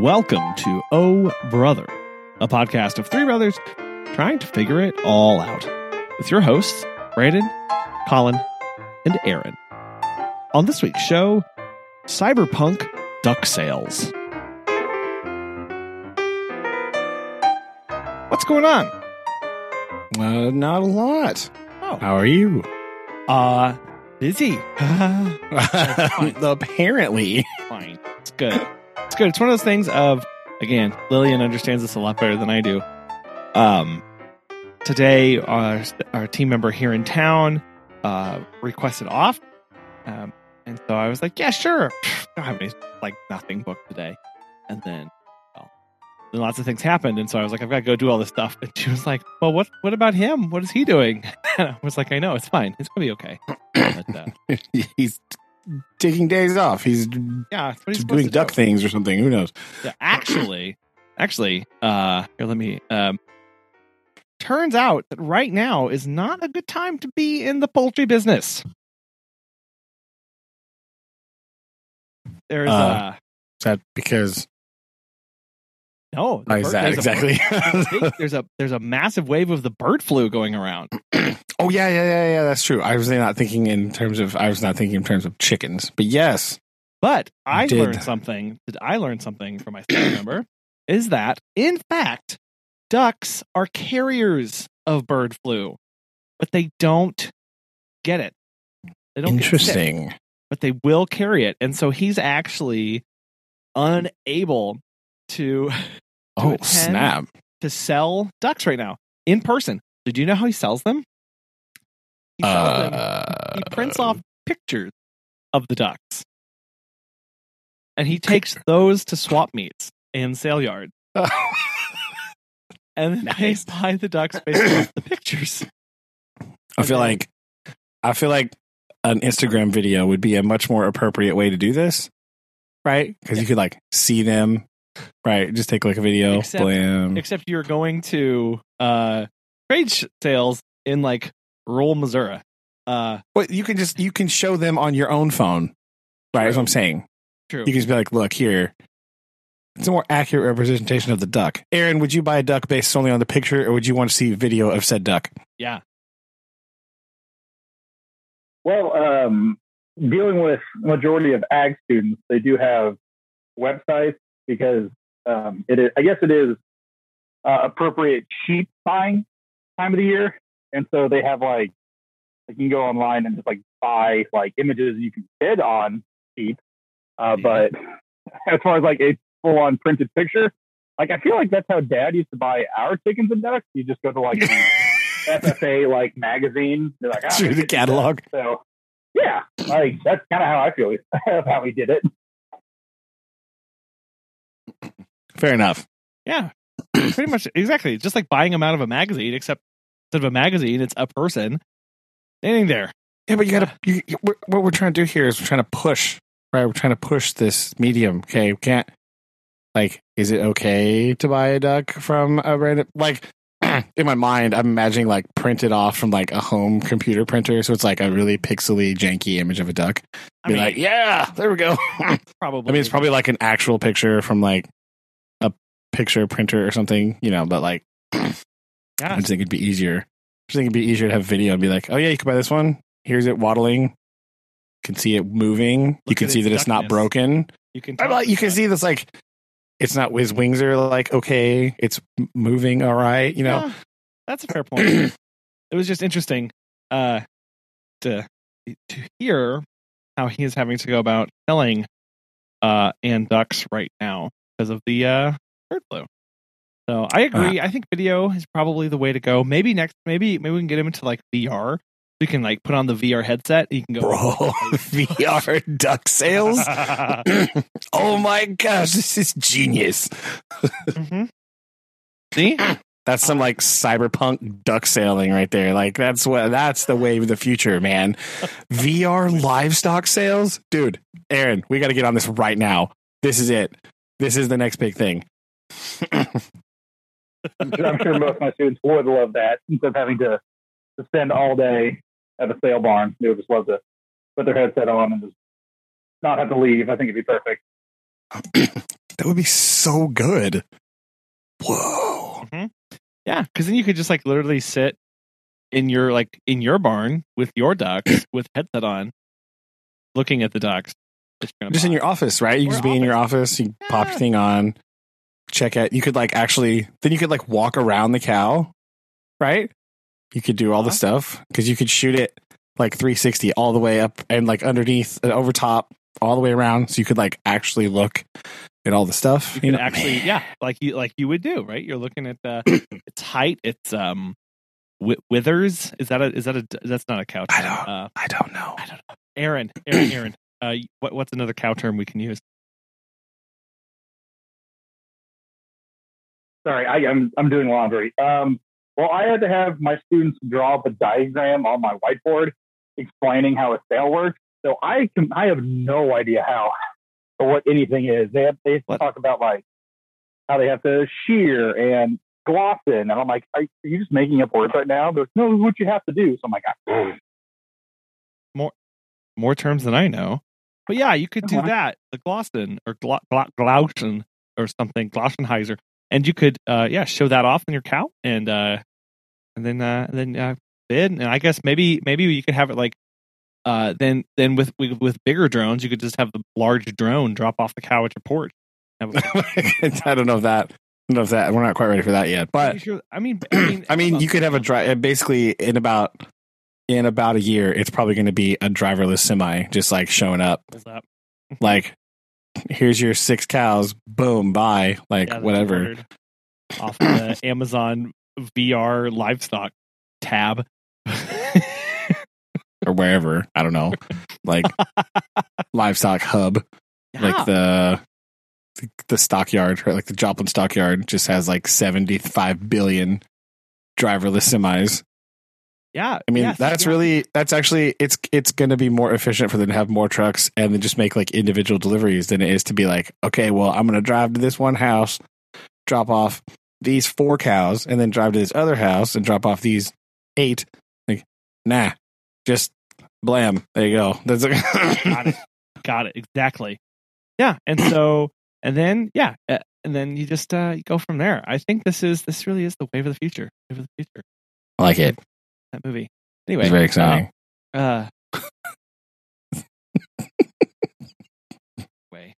Welcome to Oh Brother, a podcast of three brothers trying to figure it all out. With your hosts, Brandon, Colin, and Aaron. On this week's show, Cyberpunk Duck Sales. What's going on? Uh, not a lot. Oh. How are you? Uh, busy. Apparently. Fine. It's good. It's good. It's one of those things of, again, Lillian understands this a lot better than I do. Um, today, our, our team member here in town uh, requested off. Um, and so I was like, yeah, sure. I don't have any, like, nothing booked today. And then, well, then lots of things happened. And so I was like, I've got to go do all this stuff. And she was like, well, what, what about him? What is he doing? And I was like, I know, it's fine. It's to be okay. But, uh, He's taking days off. He's yeah, he's doing duck do. things or something. Who knows? Yeah, actually, actually, uh, here, let me. Um, turns out that right now is not a good time to be in the poultry business. There's Uh, uh, Is that because no. the bird- there's a- exactly? there's a there's a massive wave of the bird flu going around. oh yeah, yeah, yeah, yeah. That's true. I was not thinking in terms of. I was not thinking in terms of chickens. But yes, But I Did- learned something. Did I learn something from my staff member? Is that in fact ducks are carriers of bird flu, but they don't get it. They don't get sick, interesting. but they will carry it, and so he's actually unable to Oh snap! to sell ducks right now in person. Did you know how he sells them? He sells them Uh, he prints off pictures of the ducks and he takes those to swap meets and sale yards and then Nice. they buy the ducks based off the pictures I feel like I feel like an Instagram video would be a much more appropriate way to do this, right? Because you could like see them, right? Just take like a video, Except- blam. except you're going to uh trade sales in like rural missouri uh But you can just you can show them on your own phone, right? That's what I'm saying. true You can just be like, look here. It's a more accurate representation of the duck. Aaron, would you buy a duck based solely on the picture, or would you want to see video of said duck? yeah Well, um, dealing with majority of ag students, they do have websites because um, it is. I guess it is uh, appropriate sheep buying time of the year, and so they have like you can go online and just like buy like images you can bid on sheep. Uh, But as far as like a full on printed picture, like I feel like that's how Dad used to buy our chickens and ducks. You just go to like FFA like magazine. They're like, ah, Through the catalog. so yeah, like that's kind of how I feel of how he did it. Fair enough. yeah pretty much exactly just like buying them out of a magazine except instead of a magazine it's a person standing there Yeah, but you gotta. Uh, you, you, what we're trying to do here is we're trying to push, right? We're trying to push this medium. Okay, we can't. Like, is it okay to buy a duck from a random? Like, in my mind, I'm imagining like printed off from like a home computer printer, so it's like a really pixely, janky image of a duck. I Be mean, like, yeah, there we go. Probably. I mean, it's probably like an actual picture from like a picture printer or something, you know. But like, I yeah just think it'd be easier. I just think it'd be easier to have video and be like, oh yeah, you can buy this one. Here's it waddling. You can see it moving. you can see that it's not broken. you can like- you can see this like it's not his wings are like okay, it's moving all right. You know, Yeah, that's a fair point. it was just interesting uh, to to hear how he is having to go about selling uh, and ducks right now because of the uh, bird flu. So I agree. I think video is probably the way to go. Maybe next, maybe maybe we can get him into like VR. We can like put on the VR headset. You can go, bro, VR duck sales. oh my gosh, this is genius. Mhm. See, That's some like cyberpunk duck sailing right there. Like that's what that's the wave of the future, man. VR livestock sales, dude. Aaron, we got to get on this right now. This is it. This is the next big thing. I'm sure, most of my students would love that instead of having to, to spend all day at a sale barn. They would just love to put their headset on and just not have to leave. I think it'd be perfect. That would be so good. Whoa. Mm-hmm. Yeah, because then you could just like literally sit in your like in your barn with your ducks with headset on, looking at the ducks. that Just in your office, right? You Or just be in your office. You pop your thing on, check it. You could like actually, then you could like walk around the cow, right? You could do all the Uh-huh. stuff because you could shoot it like 360 all the way up and like underneath and over top, all the way around. So you could like actually look at all the stuff. you can know? actually yeah like you like you would do right you're looking at the its height its um wi- withers is that a is that a that's not a cow I don't- uh I don't know. i don't know aaron aaron aaron uh what, what's another cow term we can use Sorry, I, I'm I'm doing laundry. Um, well, I had to have my students draw up a diagram on my whiteboard explaining how a sale works. So I can I have no idea how or what anything is. They have they have to What? talk about like how they have to shear and glossin, and I'm like, are, are you just making up words right now? But no, this is what you have to do. So I'm like, "Ah." more terms than i know but yeah you could do Uh-huh. that the glossin or glausen or something glossenheiser and you could uh yeah show that off in your cow and uh and then uh and then uh bid and i guess maybe maybe you could have it like uh then then with with, bigger drones you could just have the large drone drop off the cow at your porch a- I don't know if that. I don't know if that. We're not quite ready for that yet. But sure- I mean, I mean, I mean, you could have a drive. Basically, in about in about a year, it's probably going to be a driverless semi, just like showing up. Like, here's your six cows. Boom, bye. Like Yeah, whatever. off the Amazon VR livestock tab. or wherever. I don't know, like livestock hub, Yeah. like the the stockyard, right? Like the Joplin stockyard just has like seventy five billion driverless semis. Yeah, I mean, yes, that's yeah. really that's actually it's it's going to be more efficient for them to have more trucks and then just make like individual deliveries than it is to be like, okay, well, I'm going to drive to this one house, drop off these four cows, and then drive to this other house and drop off these eight. Like, nah, just blam. There you go. That's got it. Got it exactly. Yeah, and so and then yeah, uh, and then you just uh, you go from there. I think this is this really is the wave of the future. Wave of the future. I like it. That movie. Anyway, It's very exciting. Uh, way.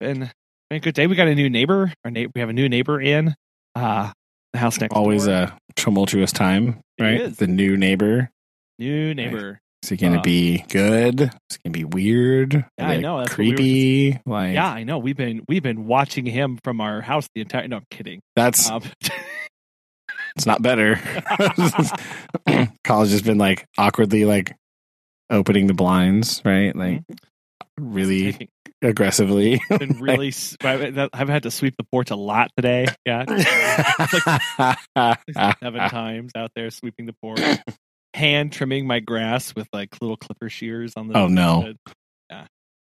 Been been a good day. We got a new neighbor. Our na- we have a new neighbor in uh the house next Always door. a tumultuous time, right? The new neighbor. new neighbor. Is it going to Uh, be good? Is it going to be weird? Yeah, I know, that's what we were creepy. like Yeah, I know. We've been we've been watching him from our house the entire. No, I'm kidding. that's Um, it's not better. Colin has been like awkwardly like opening the blinds, right? Like mm-hmm. really aggressively. been really. I've had to sweep the porch a lot today. Yeah, seven times out there sweeping the porch, hand trimming my grass with like little clipper shears on the. Oh, no. Yeah,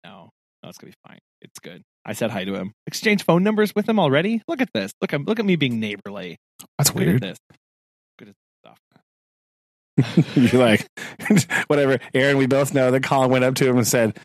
no, no, it's gonna be fine. It's good. I said hi to him. Exchange phone numbers with him already. Look at this. Look, I'm look at me being neighborly. That's Good at weird. this. Good at stuff. You're like whatever. Aaron, we both know that Colin went up to him and said,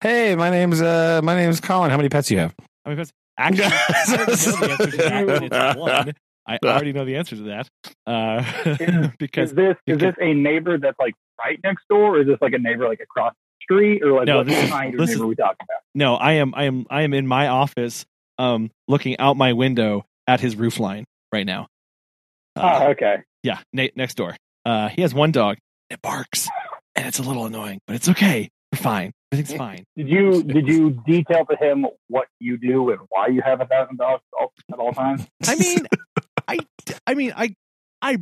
Hey, my name's uh my name's Colin. How many pets do you have? I mean, actually, I already know the answer to that. and It's one. I already know the answer to that. Uh, because is this you is this a neighbor that's like right next door, or is this like a neighbor like across the street, or like No, what this is- kind of this neighbor is- are we talking about? no, I am, I am, I am in my office, um, looking out my window at his roof line right now. Uh, oh, okay. yeah, na- next door. Uh, he has one dog. It barks, and it's a little annoying, but it's okay. We're fine. Everything's fine. Did you did you detail to him what you do and why you have a thousand dogs at all times? I mean, I, I mean, I, I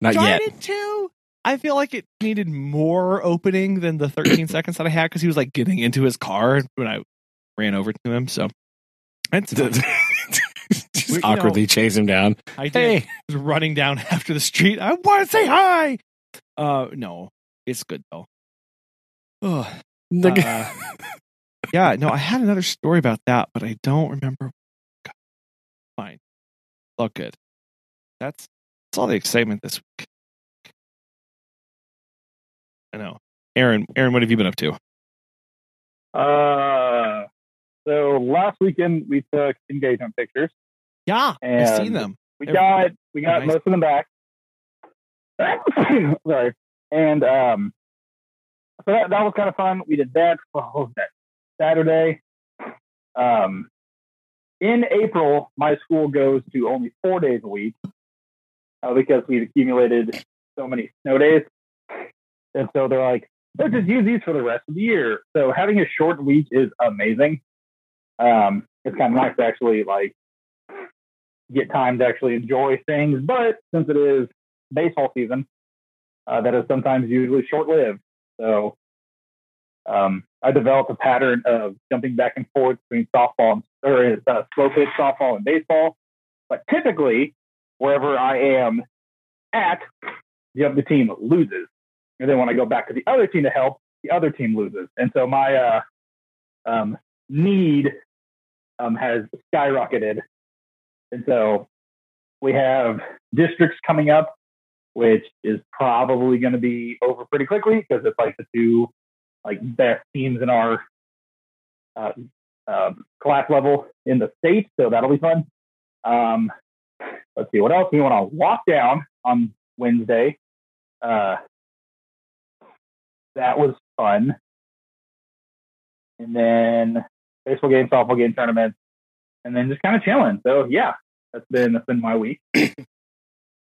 Not started yet. to. I feel like it needed more opening than the 13 seconds that I had because he was like getting into his car when I ran over to him. So fine. Just awkwardly chase him down. I did. Hey, was running down after the street. I want to say hi. Uh, no, it's good though. Ugh. Uh, yeah, no, I had another story about that, but I don't remember. Fine, all good. That's that's all the excitement this week. I know, Aaron. Aaron, what have you been up to? Uh, So last weekend we took engagement pictures. Yeah, I've seen them. We They're- got we got nice. most of them back. Sorry, and um, so that, that was kind of fun. We did that. Was that? Saturday. Um, in April, my school goes to only four days a week uh, because we've accumulated so many snow days, and so they're like, let's just use these for the rest of the year. So having a short week is amazing. Um, it's kind of nice to actually like get time to actually enjoy things. But since it is baseball season, uh, that is sometimes usually short lived. So um, I developed a pattern of jumping back and forth between softball and or uh, slow pitch softball and baseball. But typically, wherever I am at, the other team loses. And then when I go back to the other team to help, the other team loses. And so my uh, um, need um, has skyrocketed. And so we have districts coming up, which is probably going to be over pretty quickly because it's like the two like best teams in our uh, um, class level in the state. So that'll be fun. Um, let's see what else we want to walk down on Wednesday. Uh, that was fun. And then baseball game, softball game tournaments, and then just kind of chilling. So yeah, that's been that's been my week.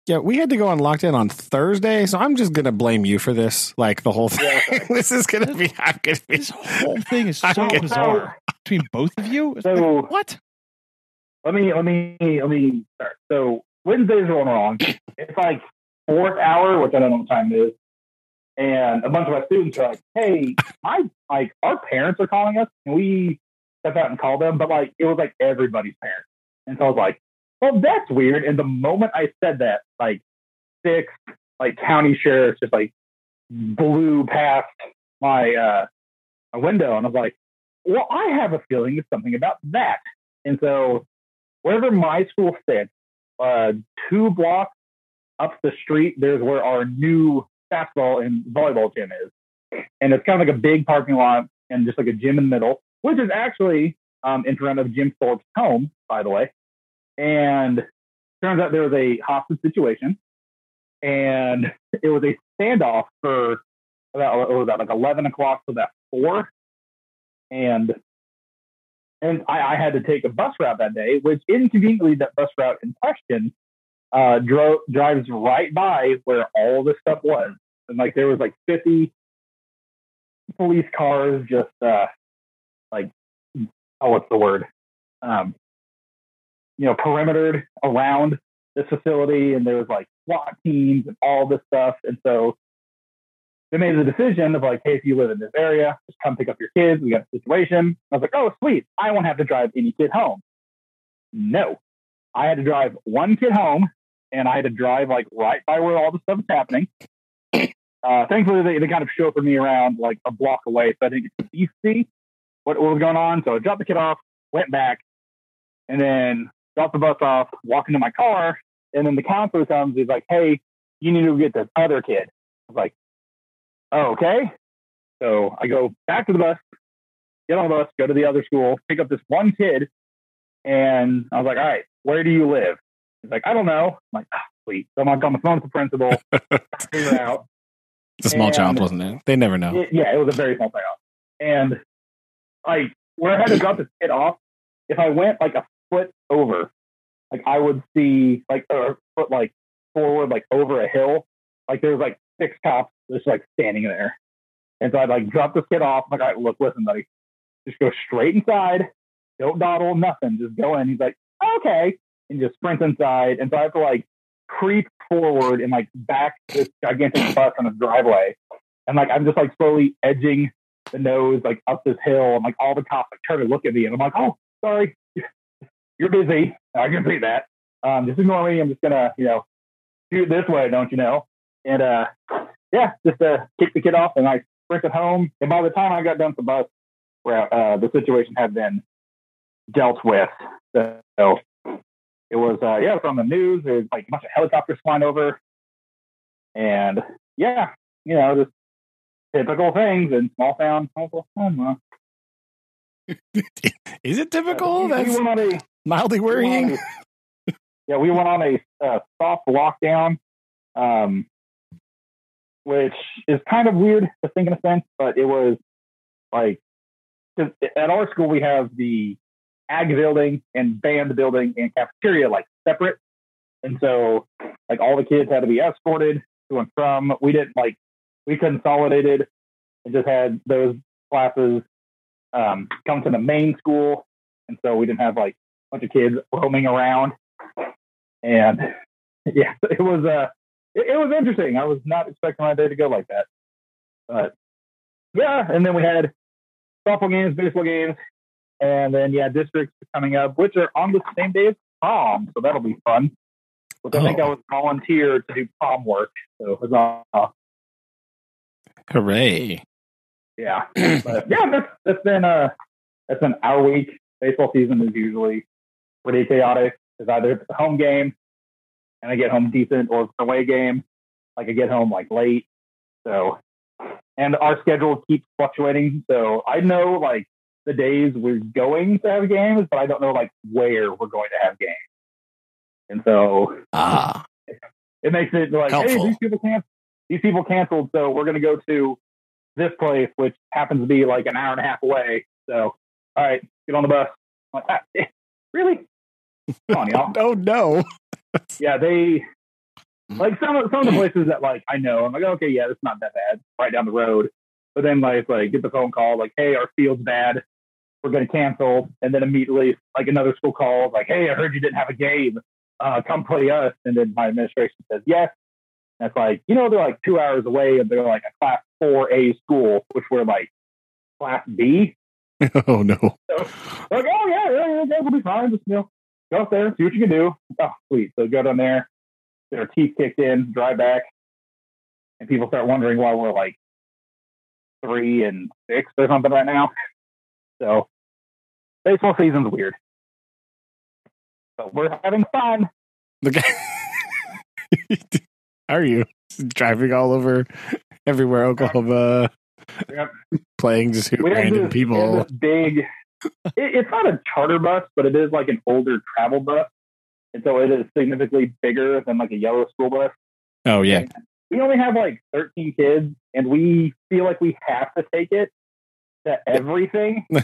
Yeah, we had to go on lockdown on Thursday, so I'm just gonna blame you for this. Like the whole thing. Yeah, this is gonna be. I'm gonna be. This whole thing is so bizarre between both of you. It's like, So- what? let me let me let me start. So Wednesday's rolling wrong. It's like fourth hour, which I don't know what time it is. And a bunch of my students are like, "Hey, my like our parents are calling us, and we step out and call them." But like it was like everybody's parents, and so I was like, "Well, that's weird." And the moment I said that, like six like county sheriffs just like blew past my uh my window, and I was like, "Well, I have a feeling there's something about that." And so wherever my school sits, uh, two blocks up the street, there's where our new basketball and volleyball gym is. And it's kind of like a big parking lot and just like a gym in the middle, which is actually um, in front of Jim Thorpe's home, by the way. And turns out there was a hostage situation, and it was a standoff for about was that like eleven o'clock to about four, and and I, I had to take a bus route that day, which inconveniently that bus route in question uh, drives right by where all this stuff was, and like there was like fifty police cars just uh, like oh what's the word um, you know perimetered around this facility, and there was like SWAT teams and all this stuff, and so they made the decision of like, hey, if you live in this area, just come pick up your kids. We got a situation. I was like, oh, sweet. I won't have to drive any kid home. No, I had to drive one kid home, and I had to drive like right by where all the stuff is happening. Uh, thankfully, they, they kind of chauffeured me around like a block away, so I didn't get to see what, what was going on. So I dropped the kid off, went back, and then dropped the bus off, walked into my car, and then the counselor comes. He's like, "Hey, you need to get this other kid." I was like, oh, "Okay." So I go back to the bus, get on the bus, go to the other school, pick up this one kid, and I was like, "All right, where do you live?" He's like, "I don't know." I'm like, ah, "Sweet." So I'm like on the phone with the principal, figure it out. It's a small And- child, wasn't it? They never know. It- yeah, it was a very small child. And like where I had to drop this kid off, if I went like a foot over, like I would see like a foot like forward, like over a hill, like there was like six cops just like standing there. And so I'd like drop this kid off. I'm like, all right, look, listen, buddy, just go straight inside. Don't dawdle, nothing. Just go in. He's like, okay. And just sprint inside. And so I have to like creep forward and like back this gigantic bus on a driveway. And like I'm just like slowly edging the nose like up this hill and like all the cops like turn to look at me and I'm like, oh, sorry, you're busy. I can see that. Um, just ignore me. I'm just gonna, you know, shoot this way, don't you know? And uh, yeah, just uh, kick the kid off and I sprinted home. And by the time I got done with the bus, where uh, the situation had been dealt with, so it was uh, yeah, it was on the news. There was like a bunch of helicopters flying over, and yeah, you know, just typical things in small town Oklahoma. Is it typical? we, That's we on a mildly we worrying. a- yeah, we went on a uh, soft lockdown, um, which is kind of weird to think in a sense, but it was like at our school we have the ag building and band building and cafeteria like separate, and so like all the kids had to be escorted to and from. We didn't like we consolidated and just had those classes um, come to the main school, and so we didn't have like a bunch of kids roaming around. And yeah, it was uh, it, it was interesting. I was not expecting my day to go like that, but yeah. And then we had softball games, baseball games, and then yeah, districts are coming up, which are on the same day as prom, so that'll be fun. Which I think Oh. I was volunteered to do prom work, so uh, Hooray! yeah. but yeah, that's that's been uh that's been our week. Baseball season is usually pretty chaotic. It's either it's a home game and I get home decent, or it's an away game, like I get home like late. So, and our schedule keeps fluctuating. So I know like the days we're going to have games, but I don't know like where we're going to have games. And so Ah, it makes it like, Helpful. hey, these people can't, these people canceled, so we're going to go to this place, which happens to be like an hour and a half away. So, all right, get on the bus. I'm like, ah, eh, really? Come on, y'all. oh no! Yeah, they like some of some of the places that like I know. I'm like, okay, yeah, it's not that bad, right down the road. But then like like get the phone call like, hey, our field's bad. We're going to cancel, and then immediately like another school calls like, hey, I heard you didn't have a game. Uh, come play us. And then my administration says yes. And it's like you know they're like two hours away, and they're like a class four A school, which we're like class B. Oh no! Like, oh yeah, yeah, yeah, will be fine. Just you know, go up there, see what you can do. Oh, sweet. So go down there, get our teeth kicked in, drive back, and people start wondering why we're like three and six or something right now. So baseball season's weird, but we're having fun. Look, how are you driving all over everywhere Oklahoma, Yep. playing just random this, people? big. It, it's not a charter bus, but it is like an older travel bus, and so it is significantly bigger than like a yellow school bus. Oh yeah, we only have like 13 kids and we feel like we have to take it to everything.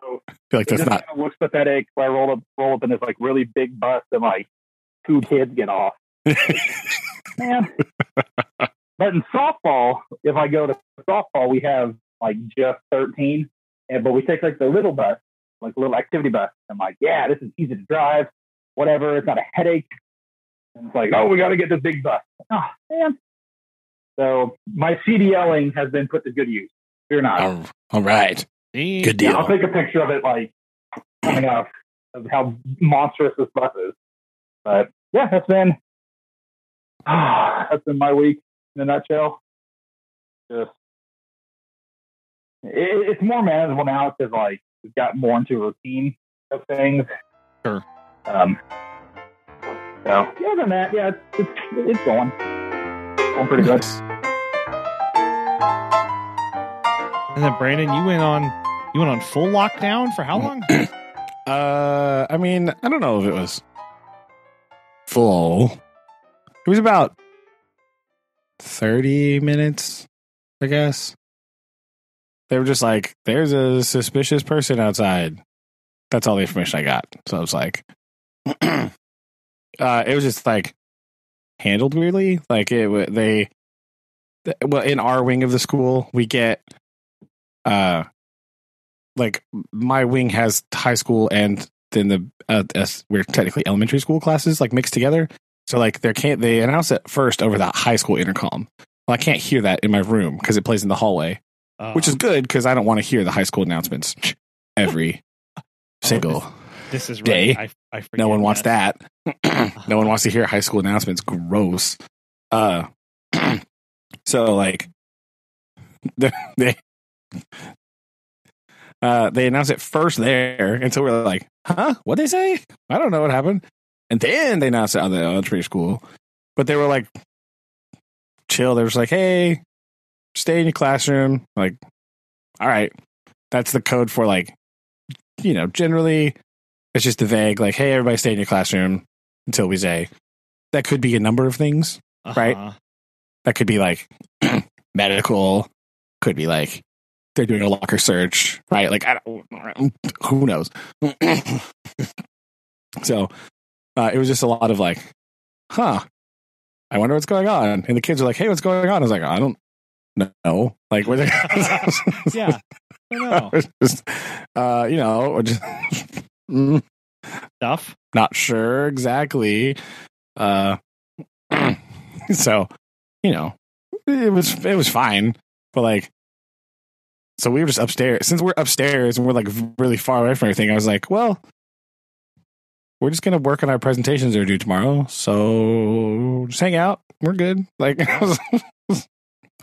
so I feel like that's not. kind of looks pathetic. So I roll up, roll up in this like really big bus and like two kids get off. Man. but in softball, if I go to softball, we have like just 13. And, but we take like the little bus, like little activity bus. I'm like, yeah, this is easy to drive, whatever. It's not a headache. And it's like, oh, we got to get this big bus. Oh, man. So my CDLing has been put to good use. Fear not. all right, Good Yeah, deal. I'll take a picture of it, like coming up, of how monstrous this bus is. But yeah, that's been that's been my week in a nutshell. Just it, it's more manageable now because like we've got more into a routine of things. Sure. Um. So yeah, other than that, yeah, it's it's, it's going. Going pretty good. And then Brandon, you went on you went on full lockdown for how long? Uh, I mean, I don't know if it was full. It was about thirty minutes, I guess. They were just like, "There's a suspicious person outside." That's all the information I got. So I was like, uh, it was just like handled weirdly. Like it, they, th- well, in our wing of the school, we get, uh, like my wing has high school and then the uh, we're technically elementary school classes like mixed together. So like there can't they announce it first over the high school intercom. Well, I can't hear that in my room because it plays in the hallway, Uh, which is good because I don't want to hear the high school announcements every single. this is day. right. I, I No one wants that. that. no one wants to hear high school announcements. Gross. Uh, so like they they uh they announced it first there, and so we're like, huh? What they say? I don't know what happened. And then they announced it on the elementary school, but they were like chill. They were just like, hey, stay in your classroom. Like, all right, that's the code for like you know, generally it's just a vague like, hey, everybody stay in your classroom until we say. That could be a number of things. Right. Uh-huh. That could be like medical, could be like they're doing a locker search, right? Like, I don't, who knows? so uh, it was just a lot of like, huh, I wonder what's going on. And the kids are like, hey, what's going on? I was like, I don't know. Like, what Yeah. I don't know. just, uh, you know, or just, Stuff. not sure exactly. Uh, so, you know, it was it was fine, but like, so we were just upstairs. Since we're upstairs and we're like really far away from everything, I was like, well, we're just gonna work on our presentations that are due tomorrow. So just hang out. We're good. Like,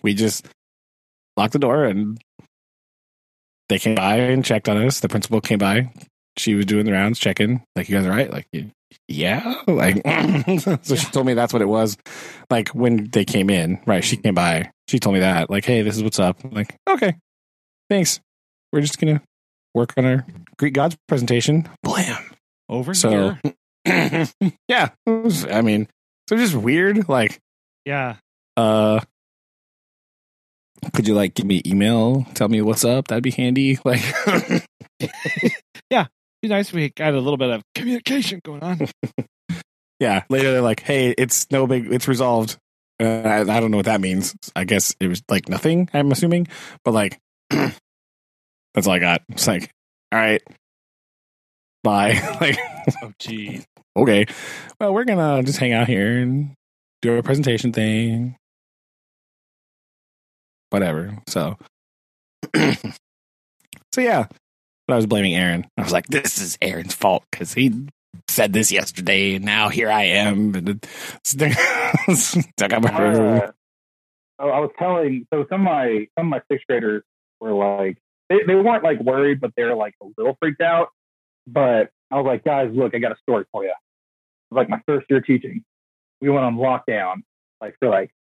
we just locked the door and they came by and checked on us. The principal came by. She was doing the rounds, checking. Like, you guys are right. Like, yeah. Like, so she told me that's what it was. Like when they came in, right? She mm. came by. She told me that. Like, hey, this is what's up. I'm like, okay, thanks. We're just gonna work on our Greek gods presentation. Blam. Over So, here. yeah. was- I mean, so just weird. Like, Yeah. uh, could you like give me email? Tell me what's up. That'd be handy. Like, yeah, Be nice if we got a little bit of communication going on. yeah. Later, they're like, hey, it's no big. It's resolved. Uh, I, I don't know what that means. I guess it was like nothing. I'm assuming, but like, that's all I got. It's like, all right, bye. like, oh, geez. okay. Well, we're gonna just hang out here and do a presentation thing. Whatever. So, so yeah. But I was blaming Aaron. I was like, "This is Aaron's fault because he said this yesterday, and now here I am." And it- stuck up my room. Uh, oh, I was telling so some of my some of my sixth graders were like they, they weren't like worried, but they're like a little freaked out. But I was like, guys, look, I got a story for you. Like my first year teaching, we went on lockdown like for like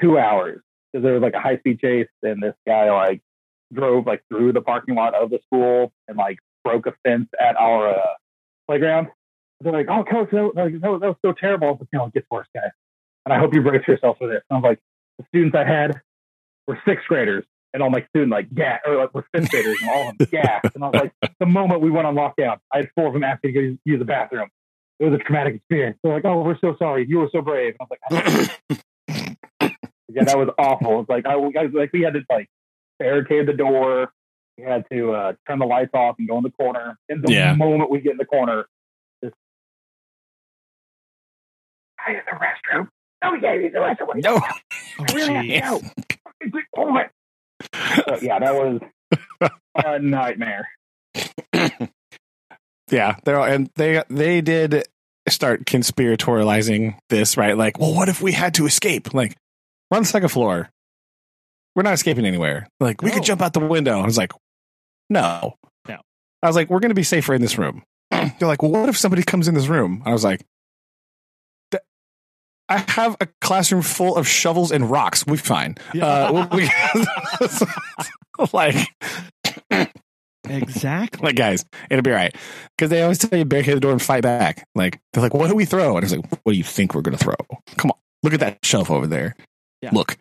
two hours because there was like a high speed chase, and this guy like drove like through the parking lot of the school and like broke a fence at our uh, playground. They're like, "Oh, coach, that, that, was- that was so terrible." Was like, "No, it gets worse, guys." And I hope you brace yourself for this. And I was like, the students I had were sixth graders, and all my students like gas or like were fifth graders, and all of them gassed. And I was like, the moment we went on lockdown, I had four of them asking to go use- the bathroom. It was a traumatic experience. They're like, "Oh, we're so sorry. You were so brave." And I was like, "Yeah, that was awful." It's like I, I like we had to like barricade the door. We had to uh, turn the lights off and go in the corner. And the Yeah. moment we get in the corner, just I use the restroom. No, yeah, the restroom. No. Really? No. Oh my. So, yeah, that was a nightmare. yeah, they're all, and they they did start conspiratorializing this, right? Like, well, what if we had to escape? Like, we're on the second floor. We're not escaping anywhere. Like, we could jump out the window. I was like, no, No. I was like, we're going to be safer in this room. They're like, well, what if somebody comes in this room? I was like, "Th- I have a classroom full of shovels and rocks. We're fine. Yeah. Uh, we, like, exactly. like guys, it'll be all right. Because they always tell you barricade the door and fight back. Like they're like, what do we throw? And I was like, what do you think we're gonna throw? Come on, look at that shelf over there. Yeah. Look,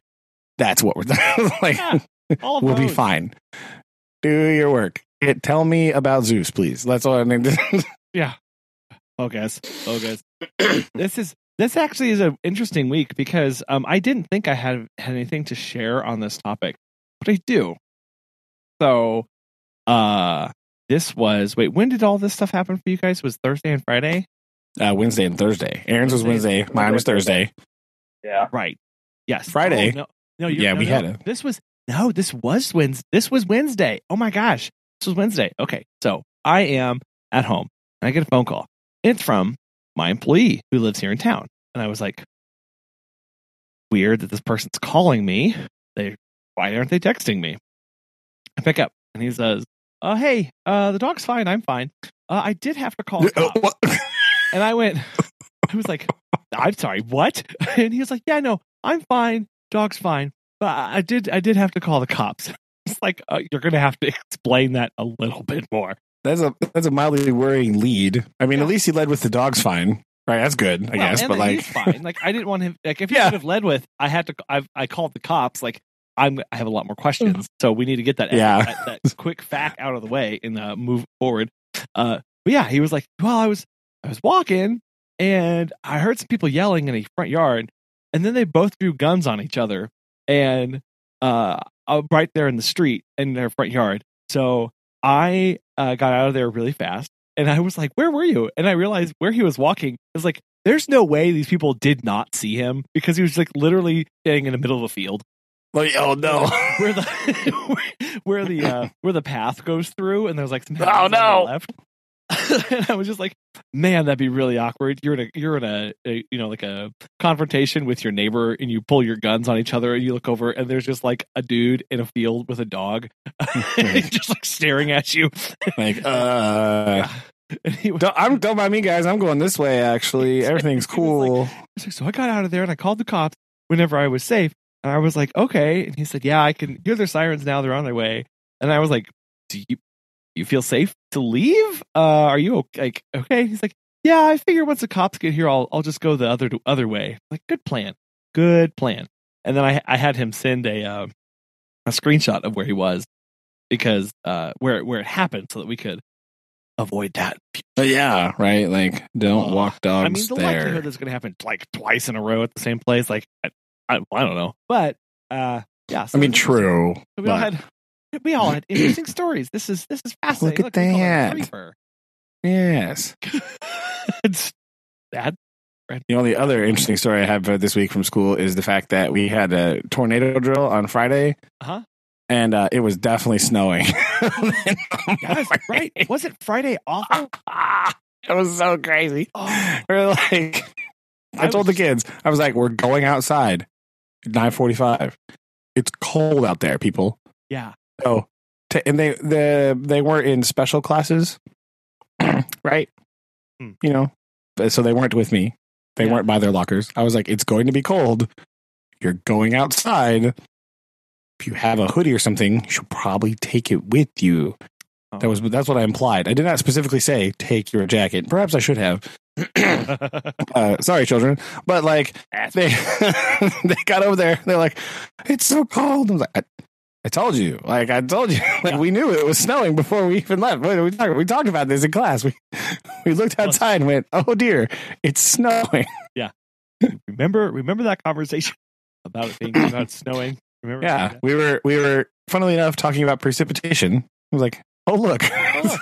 that's what we're like. Yeah, we'll be fine. Do your work. It, tell me about Zeus, please. That's all I need. to- Focus. Focus. this is this actually is an interesting week because um, I didn't think I had had anything to share on this topic, but I do. So, uh, this was wait. When did all this stuff happen for you guys? Was Thursday and Friday? uh, Wednesday and Thursday. Aaron's was Wednesday. Mine was Thursday. Yeah. Right. Yes. Friday. Oh, no, no. Yeah, no, we no. had it. This was no. This was Wednesday. This was Wednesday. Oh my gosh. This was Wednesday. Okay. So I am at home and I get a phone call. It's from my employee who lives here in town, and I was like, weird that this person's calling me. They why aren't they texting me? I pick up and he says, "Uh, hey, uh, the dog's fine. I'm fine. Uh, I did have to call." Uh, And I went, I was like, I'm sorry, what? And he was like, Yeah, no, I'm fine. Dog's fine. But I I did, I did have to call the cops. It's like uh, you're gonna have to explain that a little bit more. That's a that's a mildly worrying lead. I mean, Yeah. at least he led with the dog's fine. Right, that's good, I Well, guess. But like, fine. Like I didn't want him. Like if he Yeah. have led with, I had to. I I called the cops. Like I'm. I have a lot more questions, so we need to get that. Yeah. that, that quick fact out of the way and uh, move forward. Uh, but yeah, he was like, well, I was I was walking and I heard some people yelling in a front yard, and then they both drew guns on each other, and uh, right there in the street in their front yard. So I uh, got out of there really fast. And I was like, where were you? And I realized where he was walking. I was like, there's no way these people did not see him because he was like literally standing in the middle of a field like, oh no, where the where the uh, where the path goes through, and there's like some Oh, no. the left. And I was just like, man, that'd be really awkward. You're in a you're in a, a you know like a confrontation with your neighbor, and you pull your guns on each other, and you look over, and there's just like a dude in a field with a dog, just like staring at you. like, uh, don't, I'm don't mind me, guys. I'm going this way. Actually, everything's was like- cool. So I got out of there and I called the cops whenever I was safe. And I was like, okay. And he said, yeah, I can hear their sirens now. They're on their way. And I was like, do you, you feel safe to leave? Uh, are you okay? like, okay? He's like, yeah, I figure once the cops get here, I'll, I'll just go the other, other way. Like, good plan. Good plan. And then I, I had him send a, uh, a screenshot of where he was because, uh, where, where it happened so that we could avoid that. But yeah, right. Like, don't Ugh. walk dogs I mean, the there. likelihood that's going to happen like twice in a row at the same place, like I, I, I don't know, but uh, yeah. so I mean, true. interesting. We all had we all had interesting stories. This is this is fascinating. Look at call that. Yes. it's that The only other interesting story I have uh, this week from school is the fact that we had a tornado drill on Friday, uh-huh. and uh, it was definitely snowing. Yes, right. Was it Friday awful? it was so crazy. Oh, We're like, I, I told the kids, I was like, we're going outside. Nine forty-five. It's cold out there, people. yeah. So, t- and they the they weren't in special classes, right? Hmm. You know, so they weren't with me. They Yeah. weren't by their lockers. I was like, it's going to be cold. You're going outside. If you have a hoodie or something, you should probably take it with you. That was that's what I implied. I did not specifically say take your jacket. Perhaps I should have. uh, sorry, children, but like they they got over there. They're like, it's so cold. I was like, I, told you. Like I told you. Like we knew it was snowing before we even left. Wait, We talked, we talked about this in class. We we looked outside and went, oh dear, it's snowing. Yeah. Remember remember that conversation about it being about snowing? Remember? Yeah, we were we were funnily enough talking about precipitation. I was like, oh look, oh,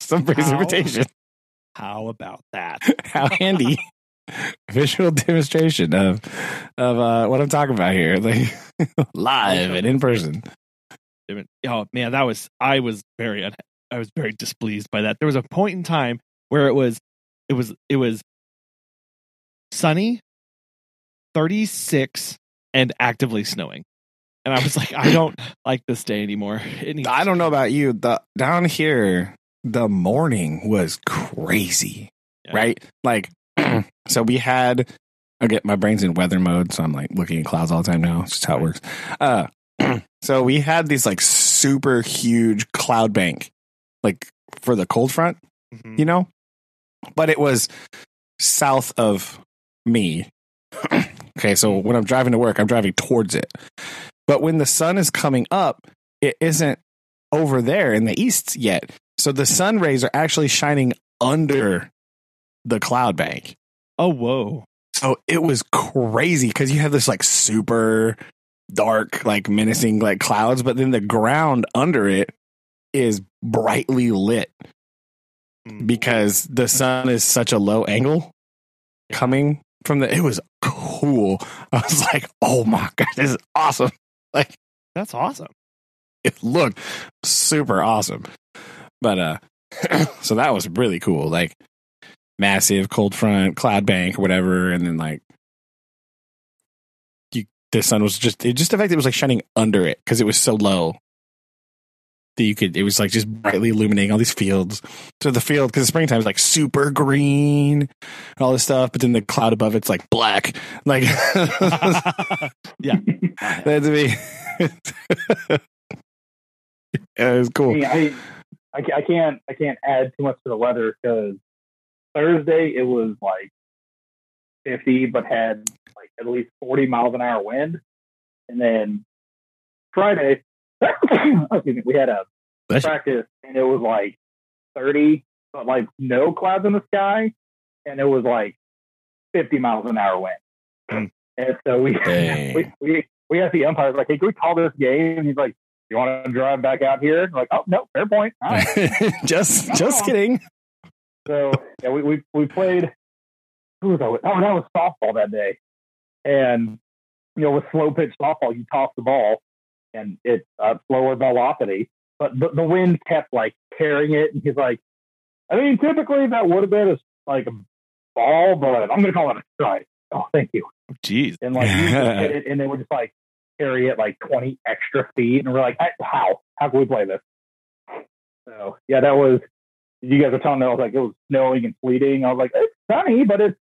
some precipitation. How about that? How handy. Visual demonstration of of uh, what I'm talking about here, like live and in person. oh man, that was I was very un- I was very displeased by that. There was a point in time where it was it was it was sunny, 36 and actively snowing. And I was like, I don't like this day anymore. I don't know about you. The down here, the morning was crazy, Yeah. right? Like, so we had. I get my brain's in weather mode, so I'm like looking at clouds all the time now. It's just how it works. Uh, so we had these like super huge cloud bank, like for the cold front, Mhm. you know, but it was south of me. okay, so when I'm driving to work, I'm driving towards it. But when the sun is coming up, it isn't over there in the east yet. So the sun rays are actually shining under the cloud bank. Oh whoa. So it was crazy because you have this like super dark, like menacing like clouds, but then the ground under it is brightly lit Mm. because the sun is such a low angle coming from the it was cool. I was like, oh my god, this is awesome. Like That's awesome. it looked super awesome. But uh so that was really cool. Like massive cold front, cloud bank, or whatever, and then like you the sun was just it just the fact that it was like shining under it because it was so low that you could it was like just brightly illuminating all these fields. So the field because springtime is like super green and all this stuff, but then the cloud above it's like black. Like yeah. That's me. yeah, it was cool. I I, I can't I can't add too much to the weather because Thursday it was like 50, but had like at least 40 miles an hour wind, and then Friday, excuse me, we had a you. practice and it was like 30, but like no clouds in the sky, and it was like 50 miles an hour wind. Mm. And so we, we we we asked the umpire like, "Hey, can we call this game?" And he's like, "You want to drive back out here?" I'm like, "Oh no, fair point." All right. just just kidding. So yeah, we we we played. Who was with? Oh, that was softball that day. And you know, with slow pitch softball, you toss the ball, and it's uh, slower velocity, but the, the wind kept like carrying it. And he's like, I mean, typically that would have been a, like a ball, but I'm going to call it a strike. Oh, thank you. Jeez. And like, it, and they would just like carry it like 20 extra feet, and we're like, how? How can we play this? So yeah, that was. You guys were telling me I was like it was snowing and sleeting. I was like, it's sunny, but it's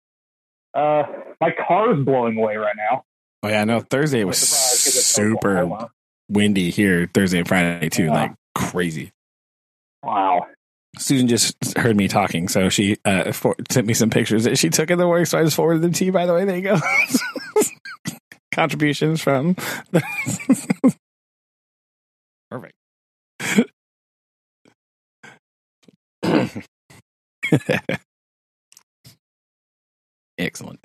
uh my car's blowing away right now. Oh yeah, I know Thursday was Surprised 'cause it's super windy here. Thursday and Friday too, Yeah. like crazy. Wow. Susan just heard me talking, so she uh, for- sent me some pictures that she took in the work. So I just forwarded them to you. By the way, there you go. Contributions from. Excellent.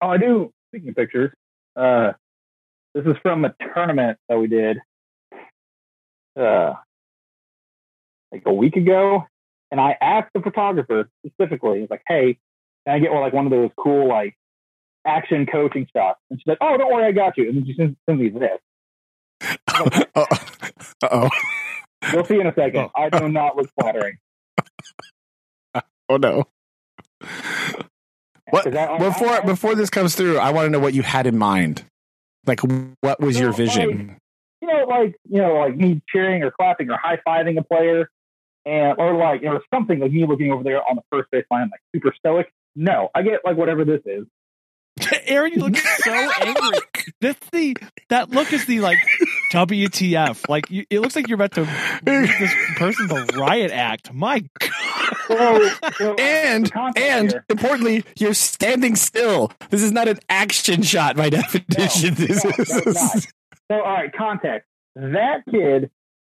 Oh, I do. Speaking of pictures, uh, this is from a tournament that we did, uh, like a week ago, and I asked the photographer specifically, I was like, "Hey, can I get like one of those cool like action coaching shots?" And she's like, "Oh, don't worry, I got you." And then she sends, sends me this. oh, oh, You'll see in a second. I do not look flattering. oh no! What 'Cause I- I- before I- before this comes through? I want to know what you had in mind. Like, what was your No, vision? you know, like you know, like me cheering or clapping or high fiving a player, and or like you know something like me looking over there on the first base line, like super stoic. No, I get like whatever this is. Aaron, you look so angry. That's the that look is the like WTF. Like you, it looks like you're about to lead this person to riot act. My God. So, so, and and here- importantly, you're standing still. This is not an action shot by definition. this no, is no, so all right, context. That kid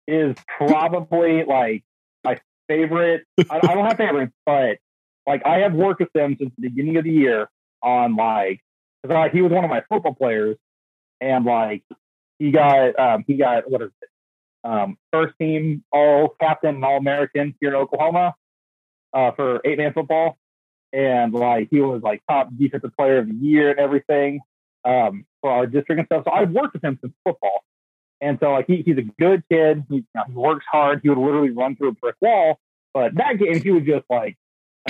is probably like my favorite. I, I don't have favorites, but like I have worked with them since the beginning of the year on like because like, he was one of my football players, and like he got um, he got what is it um, first team all captain all American here in Oklahoma uh, for eight man football, and like he was like top defensive player of the year and everything um, for our district and stuff. So I've worked with him since football. And so like he, he's a good kid. He, you know, he works hard. He would literally run through a brick wall. But that game, he was just like,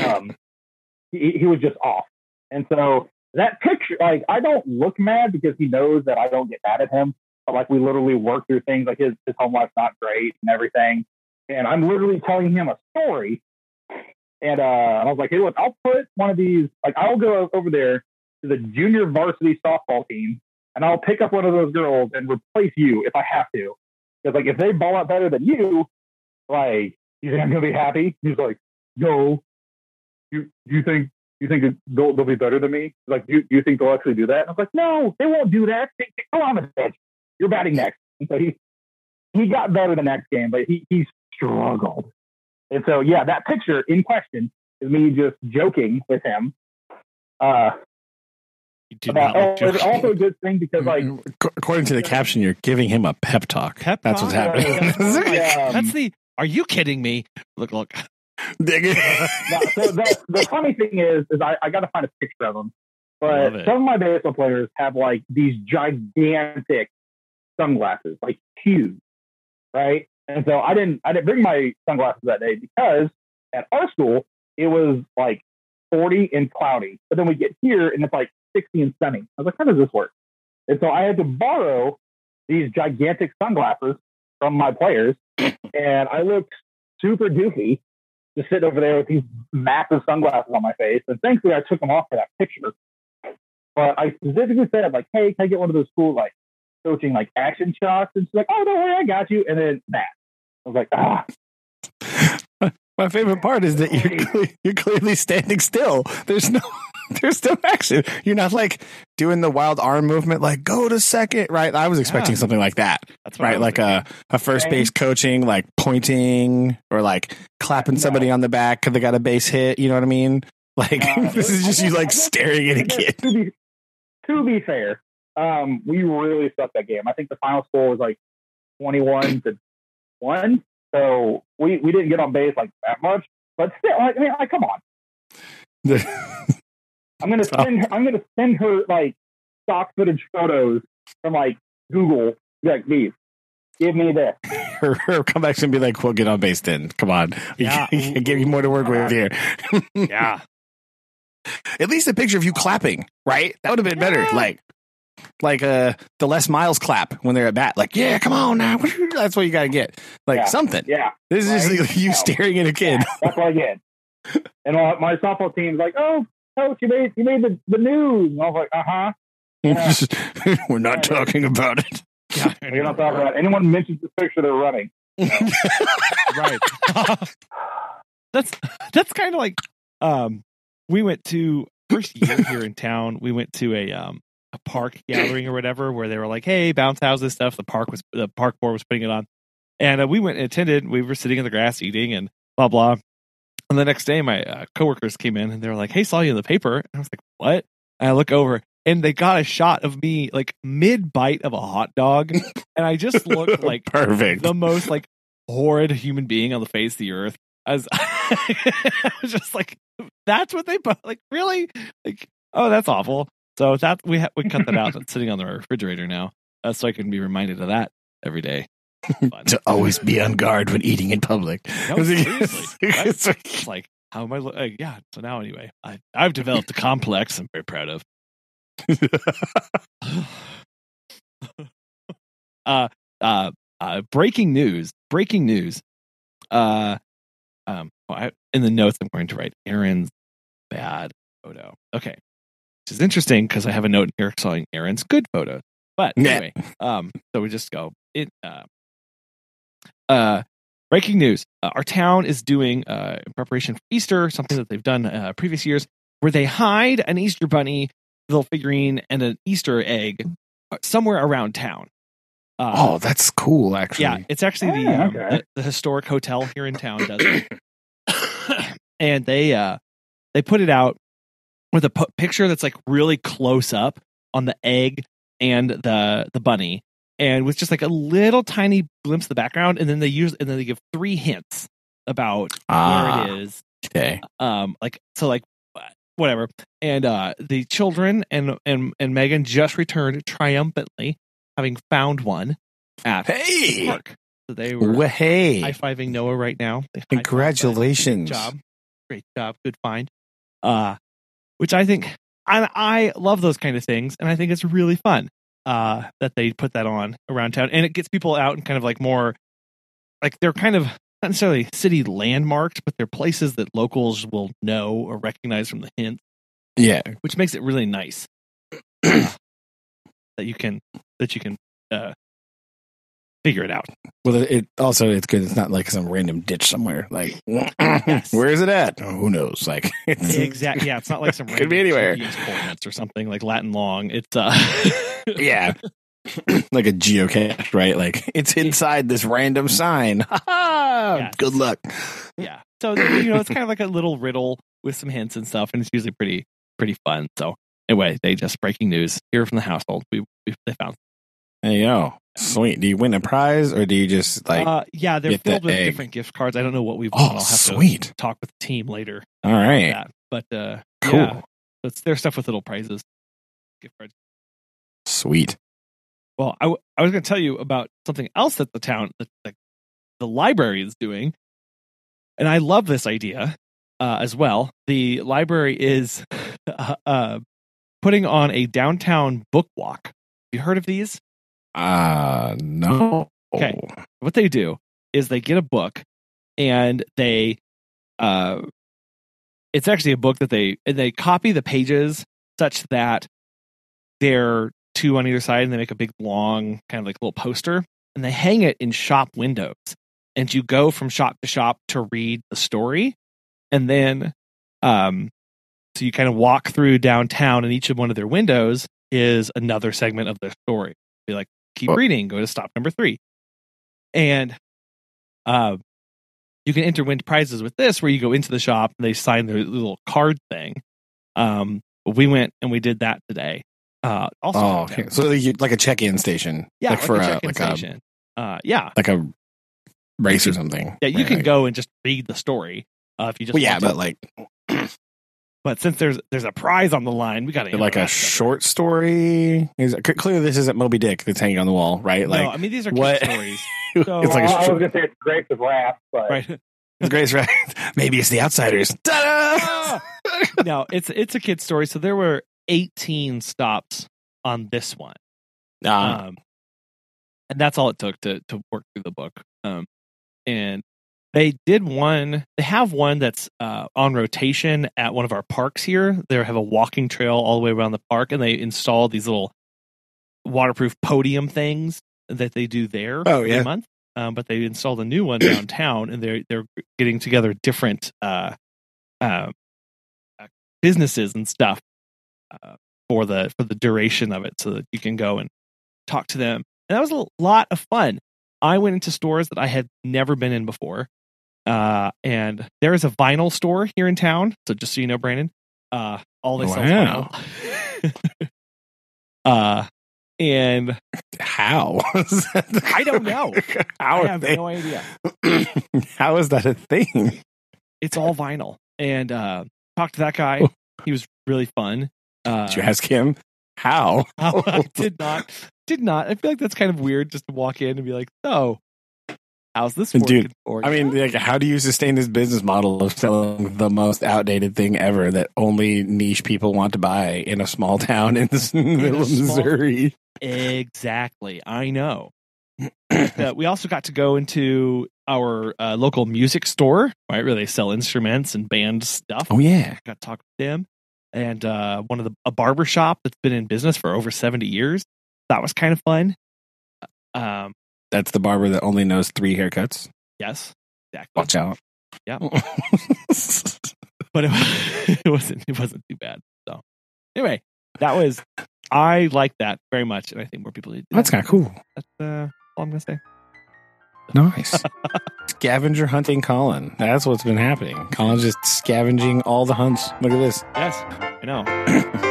um, he, he was just off. And so that picture, like, I don't look mad because he knows that I don't get mad at him. But like, we literally work through things like his, his home life's not great and everything. And I'm literally telling him a story. And, uh, I was like, hey, look, I'll put one of these, like, I'll go over there to the junior varsity softball team and I'll pick up one of those girls and replace you if I have to. Because like if they ball out better than you, like you think I'm gonna be happy? He's like, no. You you think you think they'll, they'll be better than me? Like you you think they'll actually do that? And I was like, no, they won't do that. They- they- Go on bench. You're batting next. And so he he got better the next game, but he he struggled. And so yeah, that picture in question is me just joking with him. Uh, about, not oh, look it's also a good thing because like According to the caption, you're giving him a pep talk. Pep That's what's happening. Yeah. That's the. Are you kidding me? Look, look. Now, so the, the funny thing is, is I, I got to find a picture of them. Love But some of my baseball players have like these gigantic sunglasses, like huge, right? And so I didn't, I didn't bring my sunglasses that day because at our school it was like 40 and cloudy, but then we get here and it's like 60 and sunny. I was like, how does this work? And so I had to borrow these gigantic sunglasses from my players, and I looked super doofy just sitting over there with these massive sunglasses on my face. And thankfully, I took them off for that picture. But I specifically said, like, hey, can I get one of those cool, like, coaching, like, action shots? And she's like, oh, don't worry, I got you. And then that. I was like, ah, My favorite part is that you're you're clearly standing still. There's no there's no action. You're not like doing the wild arm movement, like go to second, right? I was expecting Yeah. something like that, That's what right? was Like a a first Same. base coaching, like pointing or like clapping No. somebody on the back because they got a base hit. You know what I mean? Like Uh, this is just you like staring at a kid. To be, to be fair, um, we really sucked that game. I think the final score was like twenty-one to one. So we, we didn't get on base like that much, but still, like, I mean, like, come on. I'm gonna send her, I'm gonna send her like stock footage photos from like Google. Like these, give me this. her, her comebacks and be like, "Well, get on base then. Come on, Yeah. yeah, give you more to work with here." Yeah. At least a picture of you clapping, right? That would have been better. Like, like uh, the Les Miles clap when they're at bat. Like, yeah, come on now. That's what you got to get. Like Yeah. something. Yeah, This is Right? just you staring at a kid. yeah, that's what I get. And uh, my softball team's like, "Oh, coach, you made you made the, the news." And I was like, "Uh huh." Yeah. We're not talking about it. Yeah. We're not talking about it. anyone mentions the picture, they're running. right. that's that's kind of like um we went to first year here in town. We went to a um a park gathering or whatever where they were like, "Hey, bounce houses stuff." The park was the park board was putting it on, and uh, we went and attended. We were sitting in the grass eating and blah blah. And the next day, my uh, coworkers came in and they were like, "Hey, saw you in the paper." And I was like, "What?" And I look over and they got a shot of me like mid bite of a hot dog, and I just looked like Perfect. the most like horrid human being on the face of the earth. As I was just like, that's what they put. Like, really? Like, oh, that's awful. So that we ha- we cut that out. It's sitting on the refrigerator now, uh, so I can be reminded of that every day. To always be on guard when eating in public. No, seriously. It's like, how am I? Lo- uh, yeah. So now, anyway, I, I've developed a complex. I'm very proud of. uh, uh, uh, breaking news! Breaking news! Uh, um, well, I, in the notes, I'm going to write Aaron's bad photo. Okay, which is interesting because I have a note here showing Aaron's good photos. But anyway, um, so we just go it. Uh, uh, breaking news: uh, Our town is doing uh, in preparation for Easter something that they've done uh, previous years, where they hide an Easter bunny, little figurine, and an Easter egg uh, somewhere around town. Uh, Oh, that's cool. Actually, yeah, it's actually the, Oh, um, the the historic hotel here in town does it, and they uh they put it out with a picture that's like really close up on the egg and the the bunny, and with just like a little tiny glimpse of the background, and then they use and then they give three hints about Ah, where it is, okay. um like so like whatever. And uh the children and and and megan just returned triumphantly having found one at Hey, park. So they were Well, hey, high-fiving noah right now. They high-fived us. congratulations! great job. Great job. Good find. Uh which i think I, I love those kind of things and i think it's really fun uh that they put that on around town and it gets people out and kind of like more like they're kind of not necessarily city landmarks but they're places that locals will know or recognize from the hint Yeah, which makes it really nice that you can that you can uh figure it out Well, it also it's good. It's not like some random ditch somewhere. Like, where is it at? Oh, who knows? Like, it's, exactly yeah it's not like some Could be anywhere. Coordinates or something like latin long it's uh yeah, like a geocache, right? Like, it's inside this random sign. Yes. Good luck. yeah so you know it's kind of like a little riddle with some hints and stuff and it's usually pretty pretty fun so anyway they just breaking news here from the household we, we they found There you go. Sweet. Do you win a prize or do you just like? uh yeah they're get the filled with egg. different gift cards i don't know what we've won. oh, i'll have sweet. to talk with the team later All right. that but uh Cool. yeah it's their stuff with little prizes gift cards Sweet. Well, I, w- I was going to tell you about something else that the town, the, the, the library is doing. And I love this idea uh, as well. The library is uh, uh, putting on a downtown book walk. Have you heard of these? Uh no. Okay. What they do is they get a book and they, uh, it's actually a book that they, and they copy the pages such that they're two on either side and they make a big long kind of like little poster and they hang it in shop windows and you go from shop to shop to read the story, and then um, so you kind of walk through downtown, and each of one of their windows is another segment of their story. Be like, keep Well- reading, go to stop number three, and uh, you can enter win prizes with this, where you go into the shop and they sign their little card thing. Um, we went and we did that today. Uh, also, Oh, okay. so you, like a check-in station, yeah, like, for a a, check-in like a uh, yeah, like a race or something. yeah, you Right, can like- go and just read the story uh, if you just. Well, yeah, to. but like but since there's there's a prize on the line, we got to like a short story. Is clearly this isn't Moby Dick that's hanging on the wall, right? no, Like I mean these are what- kid stories, So- it's like Well, I a was short, going to say it's Grapes of Wrath, but right? it's great, right? Maybe it's the outsiders. Ta-da! no, it's it's a kid story. So there were 18 stops on this one, Ah, um, and that's all it took to to work through the book. Um, and they did one. They have one that's uh, on rotation at one of our parks here. They have a walking trail all the way around the park, and they installed these little waterproof podium things that they do there Oh, every yeah. month. Um, but they installed a new one downtown, and they're they're getting together different uh, uh, uh, businesses and stuff uh, for the for the duration of it, so that you can go and talk to them. And that was a lot of fun. I went into stores that I had never been in before. Uh, and there is a vinyl store here in town. So just so you know, Brandon, uh, all they sell is Wow. vinyl. uh, and how? I don't know. How I have they? no idea. how is that a thing? It's all vinyl. And uh, talked to that guy. He was really fun. Uh, Did you ask him how? I did not. Did not. I feel like that's kind of weird just to walk in and be like, "So, how's this Dude, I mean, like, how do you sustain this business model of selling the most outdated thing ever that only niche people want to buy in a small town in the middle of small- Missouri? exactly. I know. Uh, we also got to go into our uh, local music store, right, where they sell instruments and band stuff. Oh yeah, Got to talk to them, and uh, one of the a barber shop that's been in business for over seventy years. That was kind of fun. Um, that's the barber that only knows three haircuts. yes, exactly. Watch out. Yeah. but it, it wasn't it wasn't too bad. So anyway, that was I like that very much, and I think more people need. Do That's kind of cool. That's uh, all I'm gonna say. Nice. Scavenger hunting Colin. That's what's been happening. Colin's just scavenging all the hunts. Look at this. Yes, I know.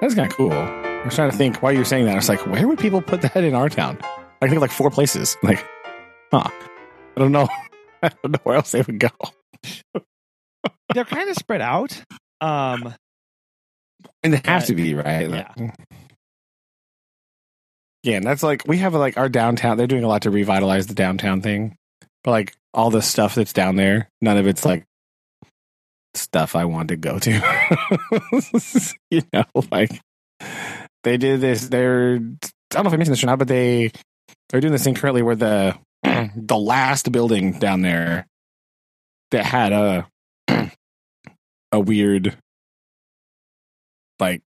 That's kind of cool. I was trying to think while you were saying that. I was like, where would people put that in our town? I think like four places. Like, huh? I don't know. I don't know where else they would go. They're kind of spread out. Um, And they have Right. to be right. Yeah. Like- yeah, and that's like we have like our downtown. They're doing a lot to revitalize the downtown thing, but like all the stuff that's down there, none of it's like stuff I want to go to. you know, like they did this. They're I don't know if I mentioned this or not, but they they're doing this thing currently where the the last building down there that had a a weird like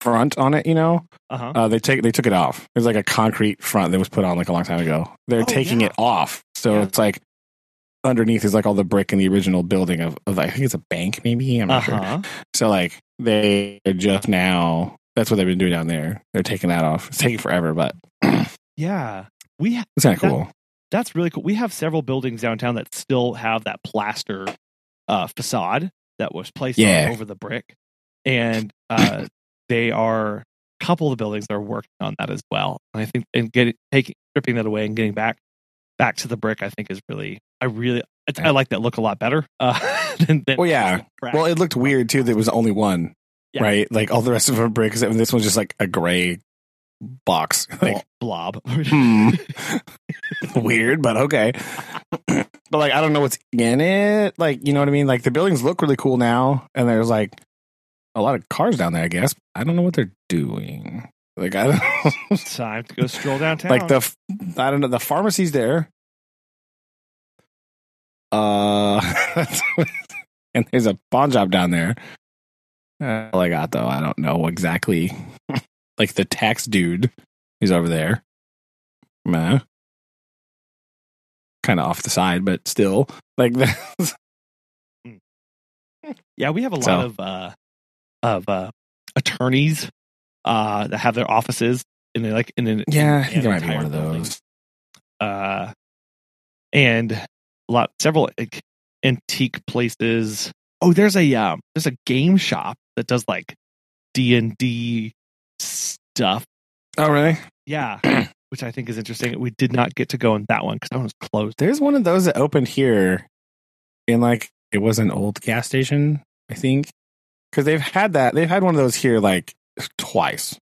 front on it, you know. uh huh. Uh, they take they took it off. It was like a concrete front that was put on like a long time ago. They're Oh, taking yeah. it off, so Yeah. it's like underneath is like all the brick in the original building of, of I think it's a bank, maybe I'm not sure. huh. So like they are just now. That's what they've been doing down there. They're taking that off. It's taking forever, but Yeah, we ha- kind of That- cool. that's really cool. We have several buildings downtown that still have that plaster uh, facade that was placed Yeah. over the brick, and uh, they are a couple of the buildings that are working on that as well. And I think and getting taking stripping that away and getting back back to the brick, I think is really I really I, I like that look a lot better. Uh, than, than Well, yeah. Well, it looked weird too. That it was only one, Yeah. right? Like all the rest of them are bricks, and this one's just like a gray box. Like blob. hmm. weird, but okay. but like, I don't know what's in it. Like, you know what I mean? Like, the buildings look really cool now, and there's like a lot of cars down there. I guess I don't know what they're doing. Like, I don't Time to go stroll downtown. like the I don't know the pharmacy's there. Uh, and there's a pawn shop down there. Uh, all I got though, I don't know exactly. like the tax dude He's over there. Meh. Kind of off the side, but still like that. Yeah, we have a So- lot of uh of uh attorneys uh that have their offices in the like in an yeah, in there might be one of building. those. Uh and a lot several like, antique places. Oh, there's a um there's a game shop that does like D and D stuff. Oh, really? Yeah, which I think is interesting. We did not get to go in that one because that one was closed. There's one of those that opened here in like it was an old gas station, I think. Because they've had that. They've had one of those here like twice,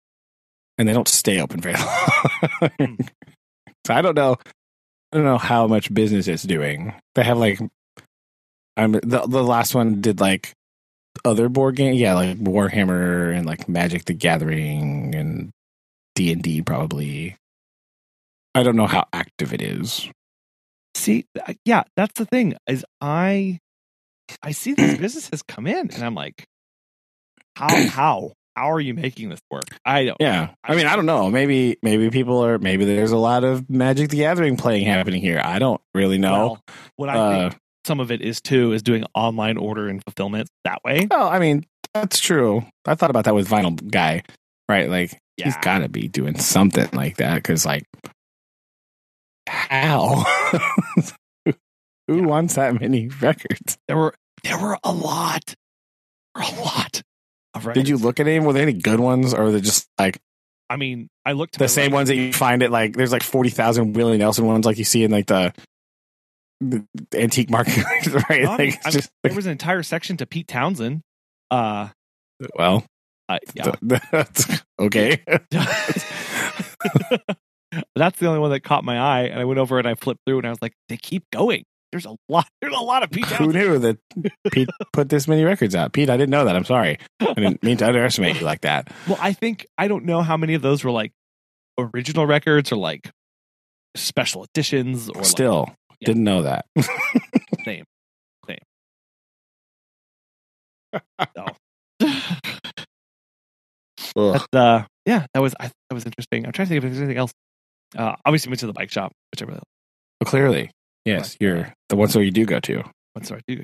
and they don't stay open very long. Hmm. so I don't know. I don't know how much business it's doing. They have like, I'm the the last one did like other board game, yeah, like Warhammer and like Magic the Gathering and D and D probably. I don't know how active it is. See, yeah, that's the thing. Is I I see these businesses come in, and I'm like, how how how are you making this work? I don't. Yeah. I mean, I don't know. Maybe maybe people are maybe there's a lot of Magic the Gathering playing happening here. I don't really know. Well, what I uh, think some of it is too is doing online order and fulfillment that way. well, I mean, that's true. I thought about that with Vinyl Guy, right? Like he's got to be doing something like that cuz like how who wants that many records? There were there were a lot, were a lot of records. Did you look at any? Were there any good ones or were they just like I mean, I looked the same right- ones that you find at like there's like 40,000 Willie Nelson ones like you see in like the antique market right No, I mean, like, I mean, just, there was an entire section to Pete Townshend. Uh, well I, yeah. that's okay That's the only one that caught my eye, and I went over and I flipped through, and I was like, "They keep going. There's a lot. There's a lot of Pete who knew that Pete put this many records out Pete I didn't know that I'm sorry I didn't mean to underestimate you like that Well, I think I don't know how many of those were like original records or like special editions or like, still yeah. didn't know that same, same. So. Uh, yeah, that was I, that was interesting. I'm trying to think if there's anything else. Uh, obviously, went to the bike shop, which I really well, clearly yes you're the ones where you do go to went so I do.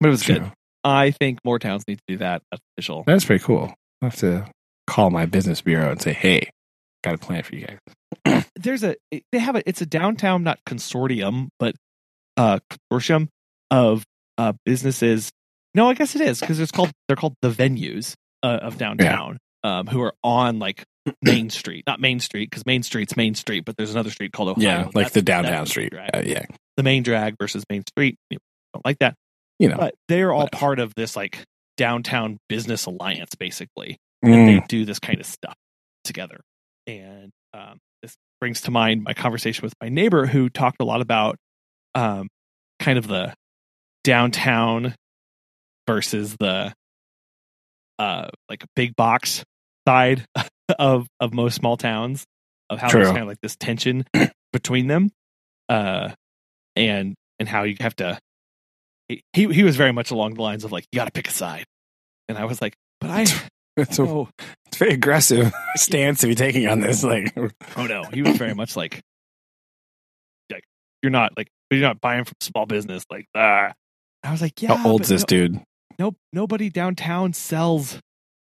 But it was True. good. I think more towns need to do that. That's official. that's pretty cool I have to call my business bureau and say hey got a plan for you guys there's a they have a it's a downtown not consortium but uh consortium of uh businesses no i guess it is because it's called they're called the venues uh, of downtown um who are on like main street not main street because main street's main street but there's another street called Ohio. yeah like That's- the downtown street. Uh, yeah the main drag versus main street you don't like that you know but they're all whatever. part of this like downtown business alliance basically Mm. and they do this kind of stuff together. And um, brings to mind my conversation with my neighbor who talked a lot about um, kind of the downtown versus the uh, like big box side of of most small towns of how there's kind of like this tension between them uh, and and how you have to he he was very much along the lines of like you got to pick a side. And I was like but I it's a oh It's a very aggressive stance to be taking on this. Like, Oh no, he was very much like, like you're not like you're not buying from small business like that. I was like, yeah. how old's this dude? No, no, nobody downtown sells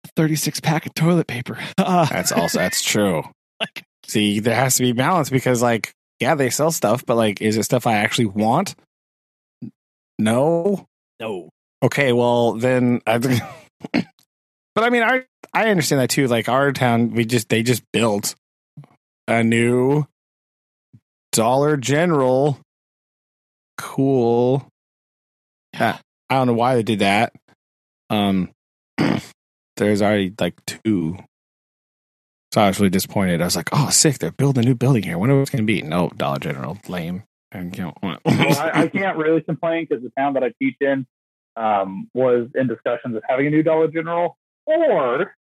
a 36 pack of toilet paper. That's also that's true. like, See, there has to be balance because, like, yeah, they sell stuff, but like, is it stuff I actually want? No. no, Okay, well then. I, but I mean, I I understand that too. Like our town, we just they just built a new Dollar General. Cool. Yeah. I don't know why they did that. Um, there's already like two. So I was really disappointed. I was like, "Oh, sick! They're building a new building here. Wonder what it's going to be." No, Dollar General, lame. And you know, well, I, I can't really complain because the town that I teach in um, was in discussions of having a new Dollar General or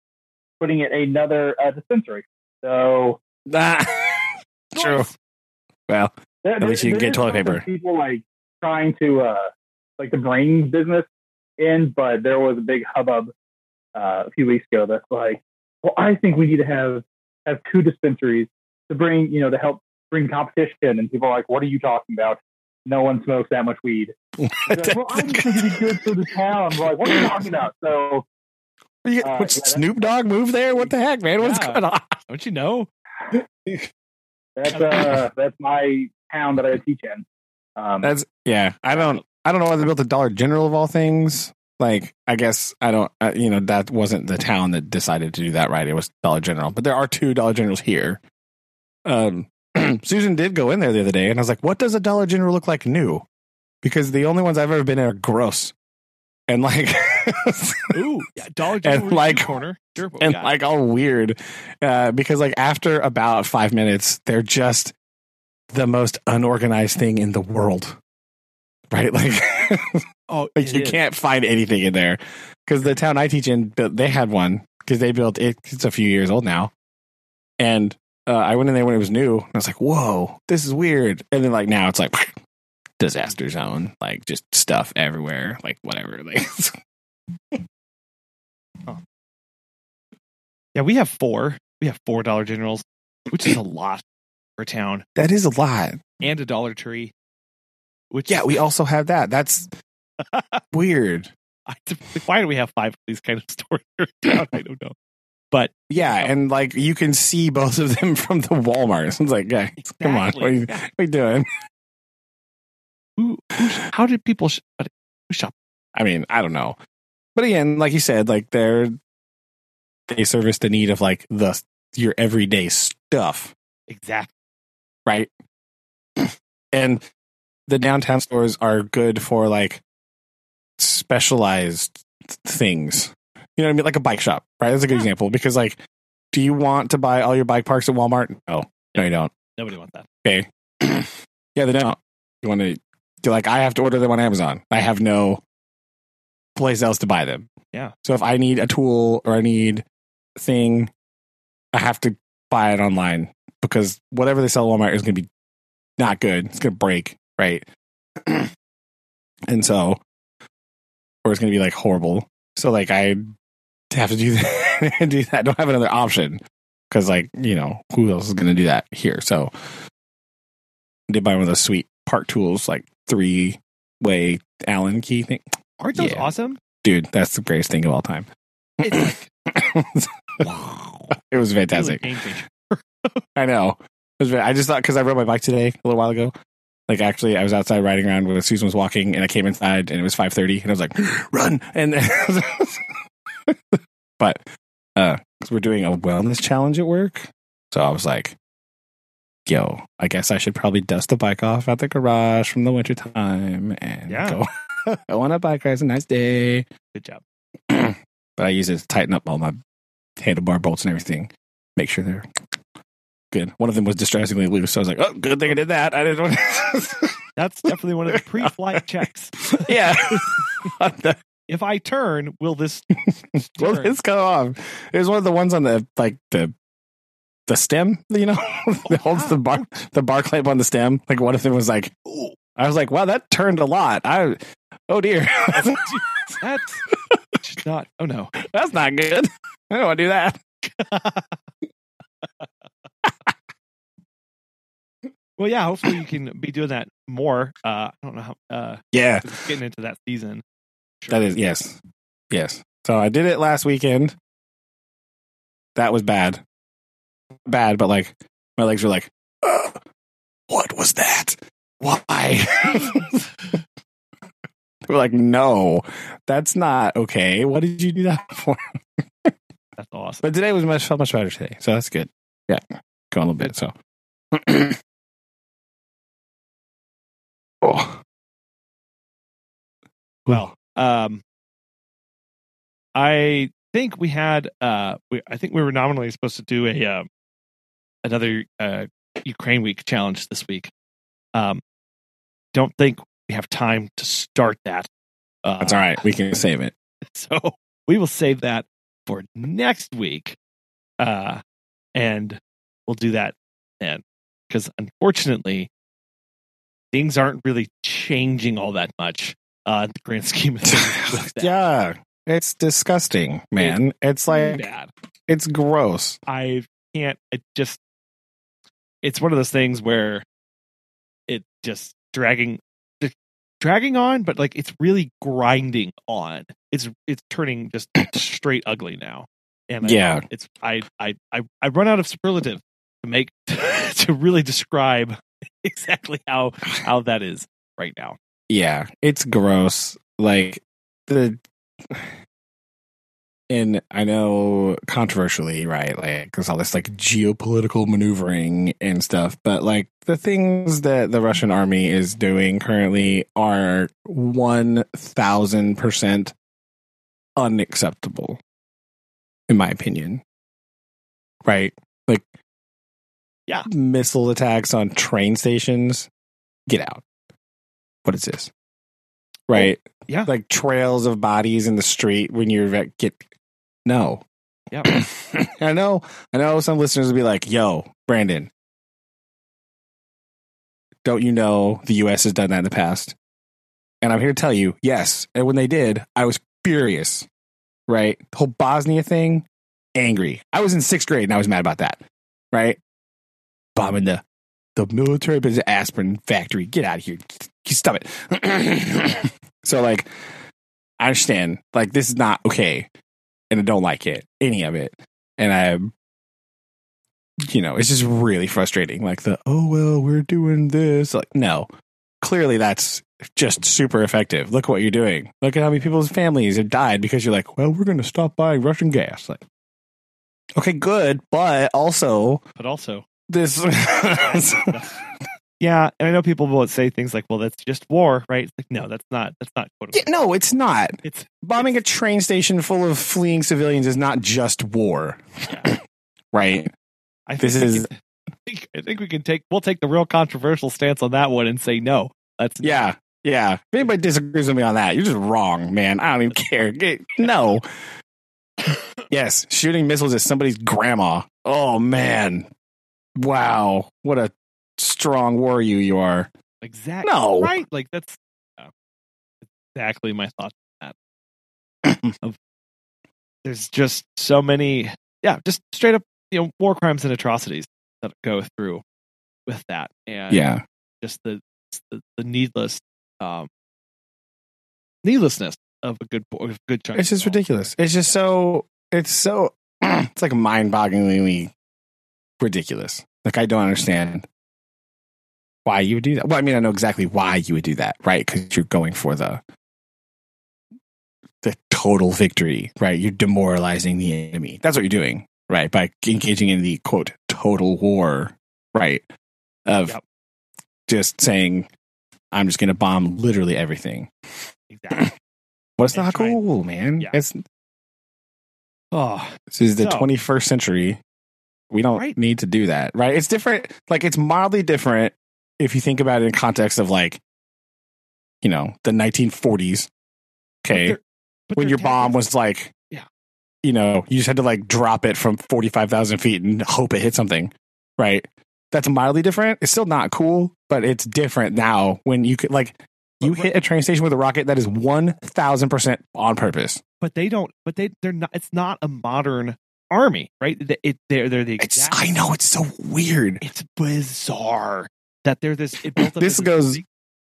putting it another uh, dispensary. So Ah, true. Well, there, At least you can get toilet paper. People like trying to uh, like the brain business in, but there was a big hubbub uh, a few weeks ago that's like, well, I think we need to have have two dispensaries to bring, you know, to help bring competition. And people are like, what are you talking about? No one smokes that much weed. Like, well, I just think it'd be good for the town. We're like, what are you talking about? So You- Uh, what's yeah, Snoop Dogg move there? What the heck, man? What's Yeah. going on? Don't you know? that's uh that's my town that I teach in. Um, That's yeah. I don't. I don't know why they built a Dollar General of all things. Like, I guess I don't. Uh, you know, that wasn't the town that decided to do that, right? It was Dollar General. But there are two Dollar Generals here. Um, Susan did go in there the other day, and I was like, "What does a Dollar General look like new?" Because the only ones I've ever been in are gross, and like, Ooh, yeah, Dollar General like- corner. What and like all weird. Uh, because like after about five minutes, they're just the most unorganized thing in the world. Right? Like, oh, like you is. can't find anything in there. Because the town I teach in, they had one because they built it. It's a few years old now, and uh, I went in there when it was new. And I was like, "Whoa, this is weird." And then like now it's like disaster zone, like just stuff everywhere, like whatever. Like, Yeah, we have four. We have four Dollar Generals, which is a lot for a town, that is a lot. and a Dollar Tree. Which Yeah, we also have that. That's weird. I, why do we have five of these kind of stores town? I don't know. But Yeah, and like you can see both of them from the Walmart. It's like, yeah, come on, what are, you, what are you doing? Who, who, how did people sh- who shop? I mean, I don't know, but again, like you said, like they're they service the need of like the your everyday stuff, Exactly. right? And the downtown stores are good for like specialized things. You know what I mean? Like a bike shop, right? That's a good Yeah. example because like, do you want to buy all your bike parts at Walmart? No, no, you don't. Nobody wants that. Okay. yeah, they don't. You want to like I have to order them on Amazon. I have no place else to buy them. Yeah. So if I need a tool or I need thing, I have to buy it online because whatever they sell at Walmart is going to be not good. It's going to break, right? and so, or it's going to be like horrible. So like I have to do that. do that. I don't have another option because like you know who else is going to do that here? So I did buy one of those sweet part tools, like three way Allen key thing. Aren't those Yeah. awesome? Dude, that's the greatest thing of all time. It's like wow. it was fantastic. I know. It was I just thought because I rode my bike today a little while ago. Like actually, I was outside riding around when Susan was walking, and I came inside, and it was five thirty, and I was like, "Run!" And but uh, because we're doing a wellness challenge at work, so I was like, "Yo, I guess I should probably dust the bike off at the garage from the winter time and Yeah. go go want a. It's a nice day." Good job. but I use it to tighten up all my handlebar bolts and everything. Make sure they're good. One of them was distressingly loose, so I was like, "Oh, good thing I did that." I didn't. Want That's definitely one of the pre-flight checks. yeah. If I turn, will this? well, turn? it's come off. It was one of the ones on the like the the stem, you know, oh, that holds the bar the bar clamp on the stem. Like one of them was like, I was like, wow, that turned a lot. I oh dear, That's not. Oh no. that's not good. I don't want to do that. Well, yeah. Hopefully, you can be doing that more. Uh, I don't know how. Uh, Yeah, getting into that season. That is yes, yes. So I did it last weekend. That was bad, bad. But like my legs were like, "Ugh, what was that? Why? They were like, no, that's not okay. What did you do that for? That's awesome. But today was much felt much better today, so that's good. Yeah, going a little bit. So. oh, Well, um, I think we had. Uh, we, I think we were nominally supposed to do a uh, another uh, Ukraine Week challenge this week. Um, don't think we have time to start that. Uh, that's all right. We can save it. So we will save that for next week, uh, and we'll do that then. Because unfortunately, things aren't really changing all that much uh, in the grand scheme of things. yeah, it's disgusting, man. It's like bad. it's gross. I've can't. It just it's one of those things where it just dragging dragging on, but like it's really grinding on. It's it's turning just straight ugly now. And I- Yeah. it's I I I I run out of superlative to make to really describe exactly how how that is right now. Yeah, it's gross. Like the and I know controversially, right? Like there's all this like geopolitical maneuvering and stuff, but like the things that the Russian army is doing currently are one thousand percent unacceptable, in my opinion. Right? Like, Yeah. missile attacks on train stations. Get out. What is this? Right? yeah. Like trails of bodies in the street when you're at get no. Yeah. I know I know some listeners will be like, yo, Brandon, don't you know the US has done that in the past? And I'm here to tell you, yes. And when they did, I was furious. Right? The whole Bosnia thing, angry. I was in sixth grade and I was mad about that. Right? Bombing the the military base aspirin factory. Get out of here. Stop it. so like I understand. Like this is not okay. And I don't like it. Any of it. And I you know, it's just really frustrating. Like the oh well, we're doing this. Like, no. Clearly that's just super effective. Look what you're doing. Look at how many people's families have died because you're like, well, we're gonna stop buying Russian gas. Like Okay, good, but also But also this Yeah, and I know people will say things like, "Well, that's just war, right?" It's like, no, that's not. That's not. Quote Yeah, no, it's not. It's Bombing a train station full of fleeing civilians is not just war. right? I This think we is- can- I think, I think we can take. We'll take the real controversial stance on that one and say no. That's Yeah. Yeah. If anybody disagrees with me on that, you're just wrong, man. I don't even care. No. yes, shooting missiles at somebody's grandma. Oh man. Wow. What a strong warrior you are. exactly No. right. Like that's yeah, exactly my thoughts on that. of, there's just so many. Yeah, just straight up, you know, war crimes and atrocities that go through with that, and Yeah. just the the, the needless um needlessness of a good of a good chunk. It's just of it all. ridiculous. It's just so it's so it's like mind-bogglingly ridiculous. Like I don't understand why you would do that. Well, I mean, I know exactly why you would do that, right? Because you're going for the the total victory, right? You're demoralizing the enemy. That's what you're doing, right? By engaging in the quote total war, right? Of Yep. just saying, I'm just going to bomb literally everything. Exactly. Well, it's And not cool, man. Yeah. It's Oh, this is the So- 21st century. We don't Right. need to do that, right? It's different. Like it's mildly different if you think about it in context of like, you know, the 1940s. Okay, they're- but when your bomb was like, Yeah. you know, you just had to like drop it from 45,000 feet and hope it hit something, right? That's mildly different. It's still not cool, but it's different now when you could like you But- hit a train station with a rocket that is 1000% on purpose. but they don't. But they they're not. It's not a modern army, right? They- It, they're they're the It's exact. I know it's so weird. It's bizarre that they're this. It built up This goes-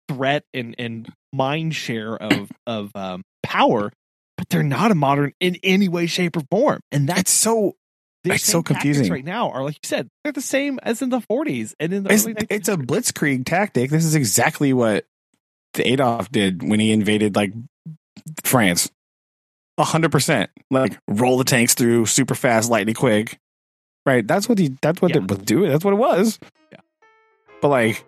threat and and mind share of of um, power, but they're not a modern in any way, shape, or form. And that's It's so it's so confusing. right now. Are like you said, they're the same as in the 40s and in the it's, early 1900s. it's a blitzkrieg tactic. This is exactly what Adolf did when he invaded like France. A hundred percent. Like roll the tanks through super fast, lightning quick. Right. That's what he that's what Yeah. it was doing. That's what it was. Yeah. But like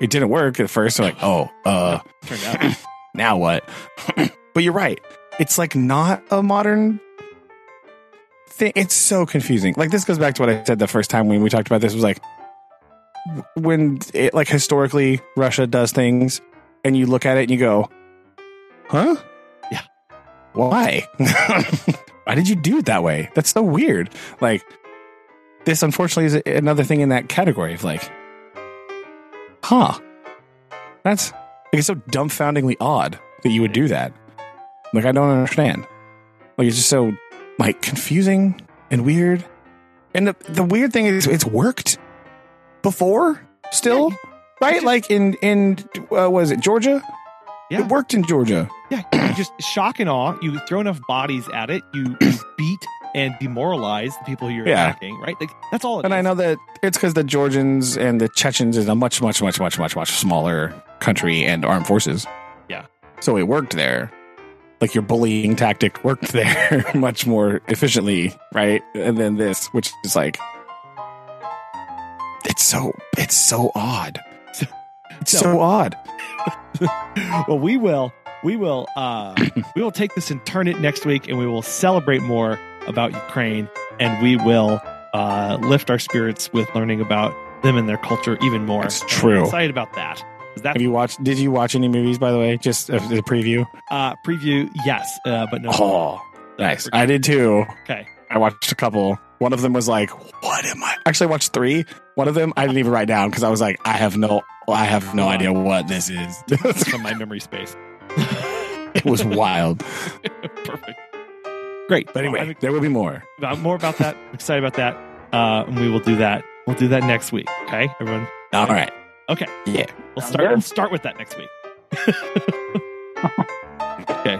it didn't work at first. So like, oh, uh turned out. now what? but you're right. It's like not a modern thing. It's so confusing. Like this goes back to what I said the first time when we talked about this was like when it like historically Russia does things and you look at it and you go, "Huh? Yeah. Why? Why did you do it that way? That's so weird." Like this unfortunately is another thing in that category of like, "Huh. That's like it's so dumbfoundingly odd that you would do that. Like I don't understand. Like it's just so like confusing and weird. And the, the weird thing is, it's worked before still, right? Like in in uh, was it Georgia? Yeah. It worked in Georgia. Yeah, you just shock and awe. You throw enough bodies at it. You, you beat and demoralize the people you're Yeah. attacking. Right? Like that's all. It And I know that it's because the Georgians and the Chechens is a much, much, much, much, much, much smaller country and armed forces. Yeah. So it worked there. Like your bullying tactic worked there much more efficiently, right? And then this, which is like, it's so, it's so odd. It's So- so odd. well, we will. We will. Uh, we will take this and turn it next week, and we will celebrate more about Ukraine, and we will uh, lift our spirits with learning about them and their culture even more. It's And I'm true. excited about that. That Have you watched, did you watch any movies, by the way? Just a, the preview? uh, preview, yes, uh, but no. Oh, nice. I did too. Okay. I watched a couple. One of them was like, "What am I?" Actually, I watched three. One of them I didn't even write down because I was like, "I have no, I have no idea what this is." from my memory space. it was wild. Perfect. Great. But anyway, I'm there will be more. about more about that. I'm excited about that. Uh, and we will do that. We'll do that next week. Okay, everyone. All right. Okay. Yeah. We'll start. We'll start with that next week. okay.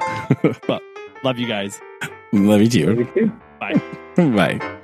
well, love you guys. Love you too. Me too. Bye.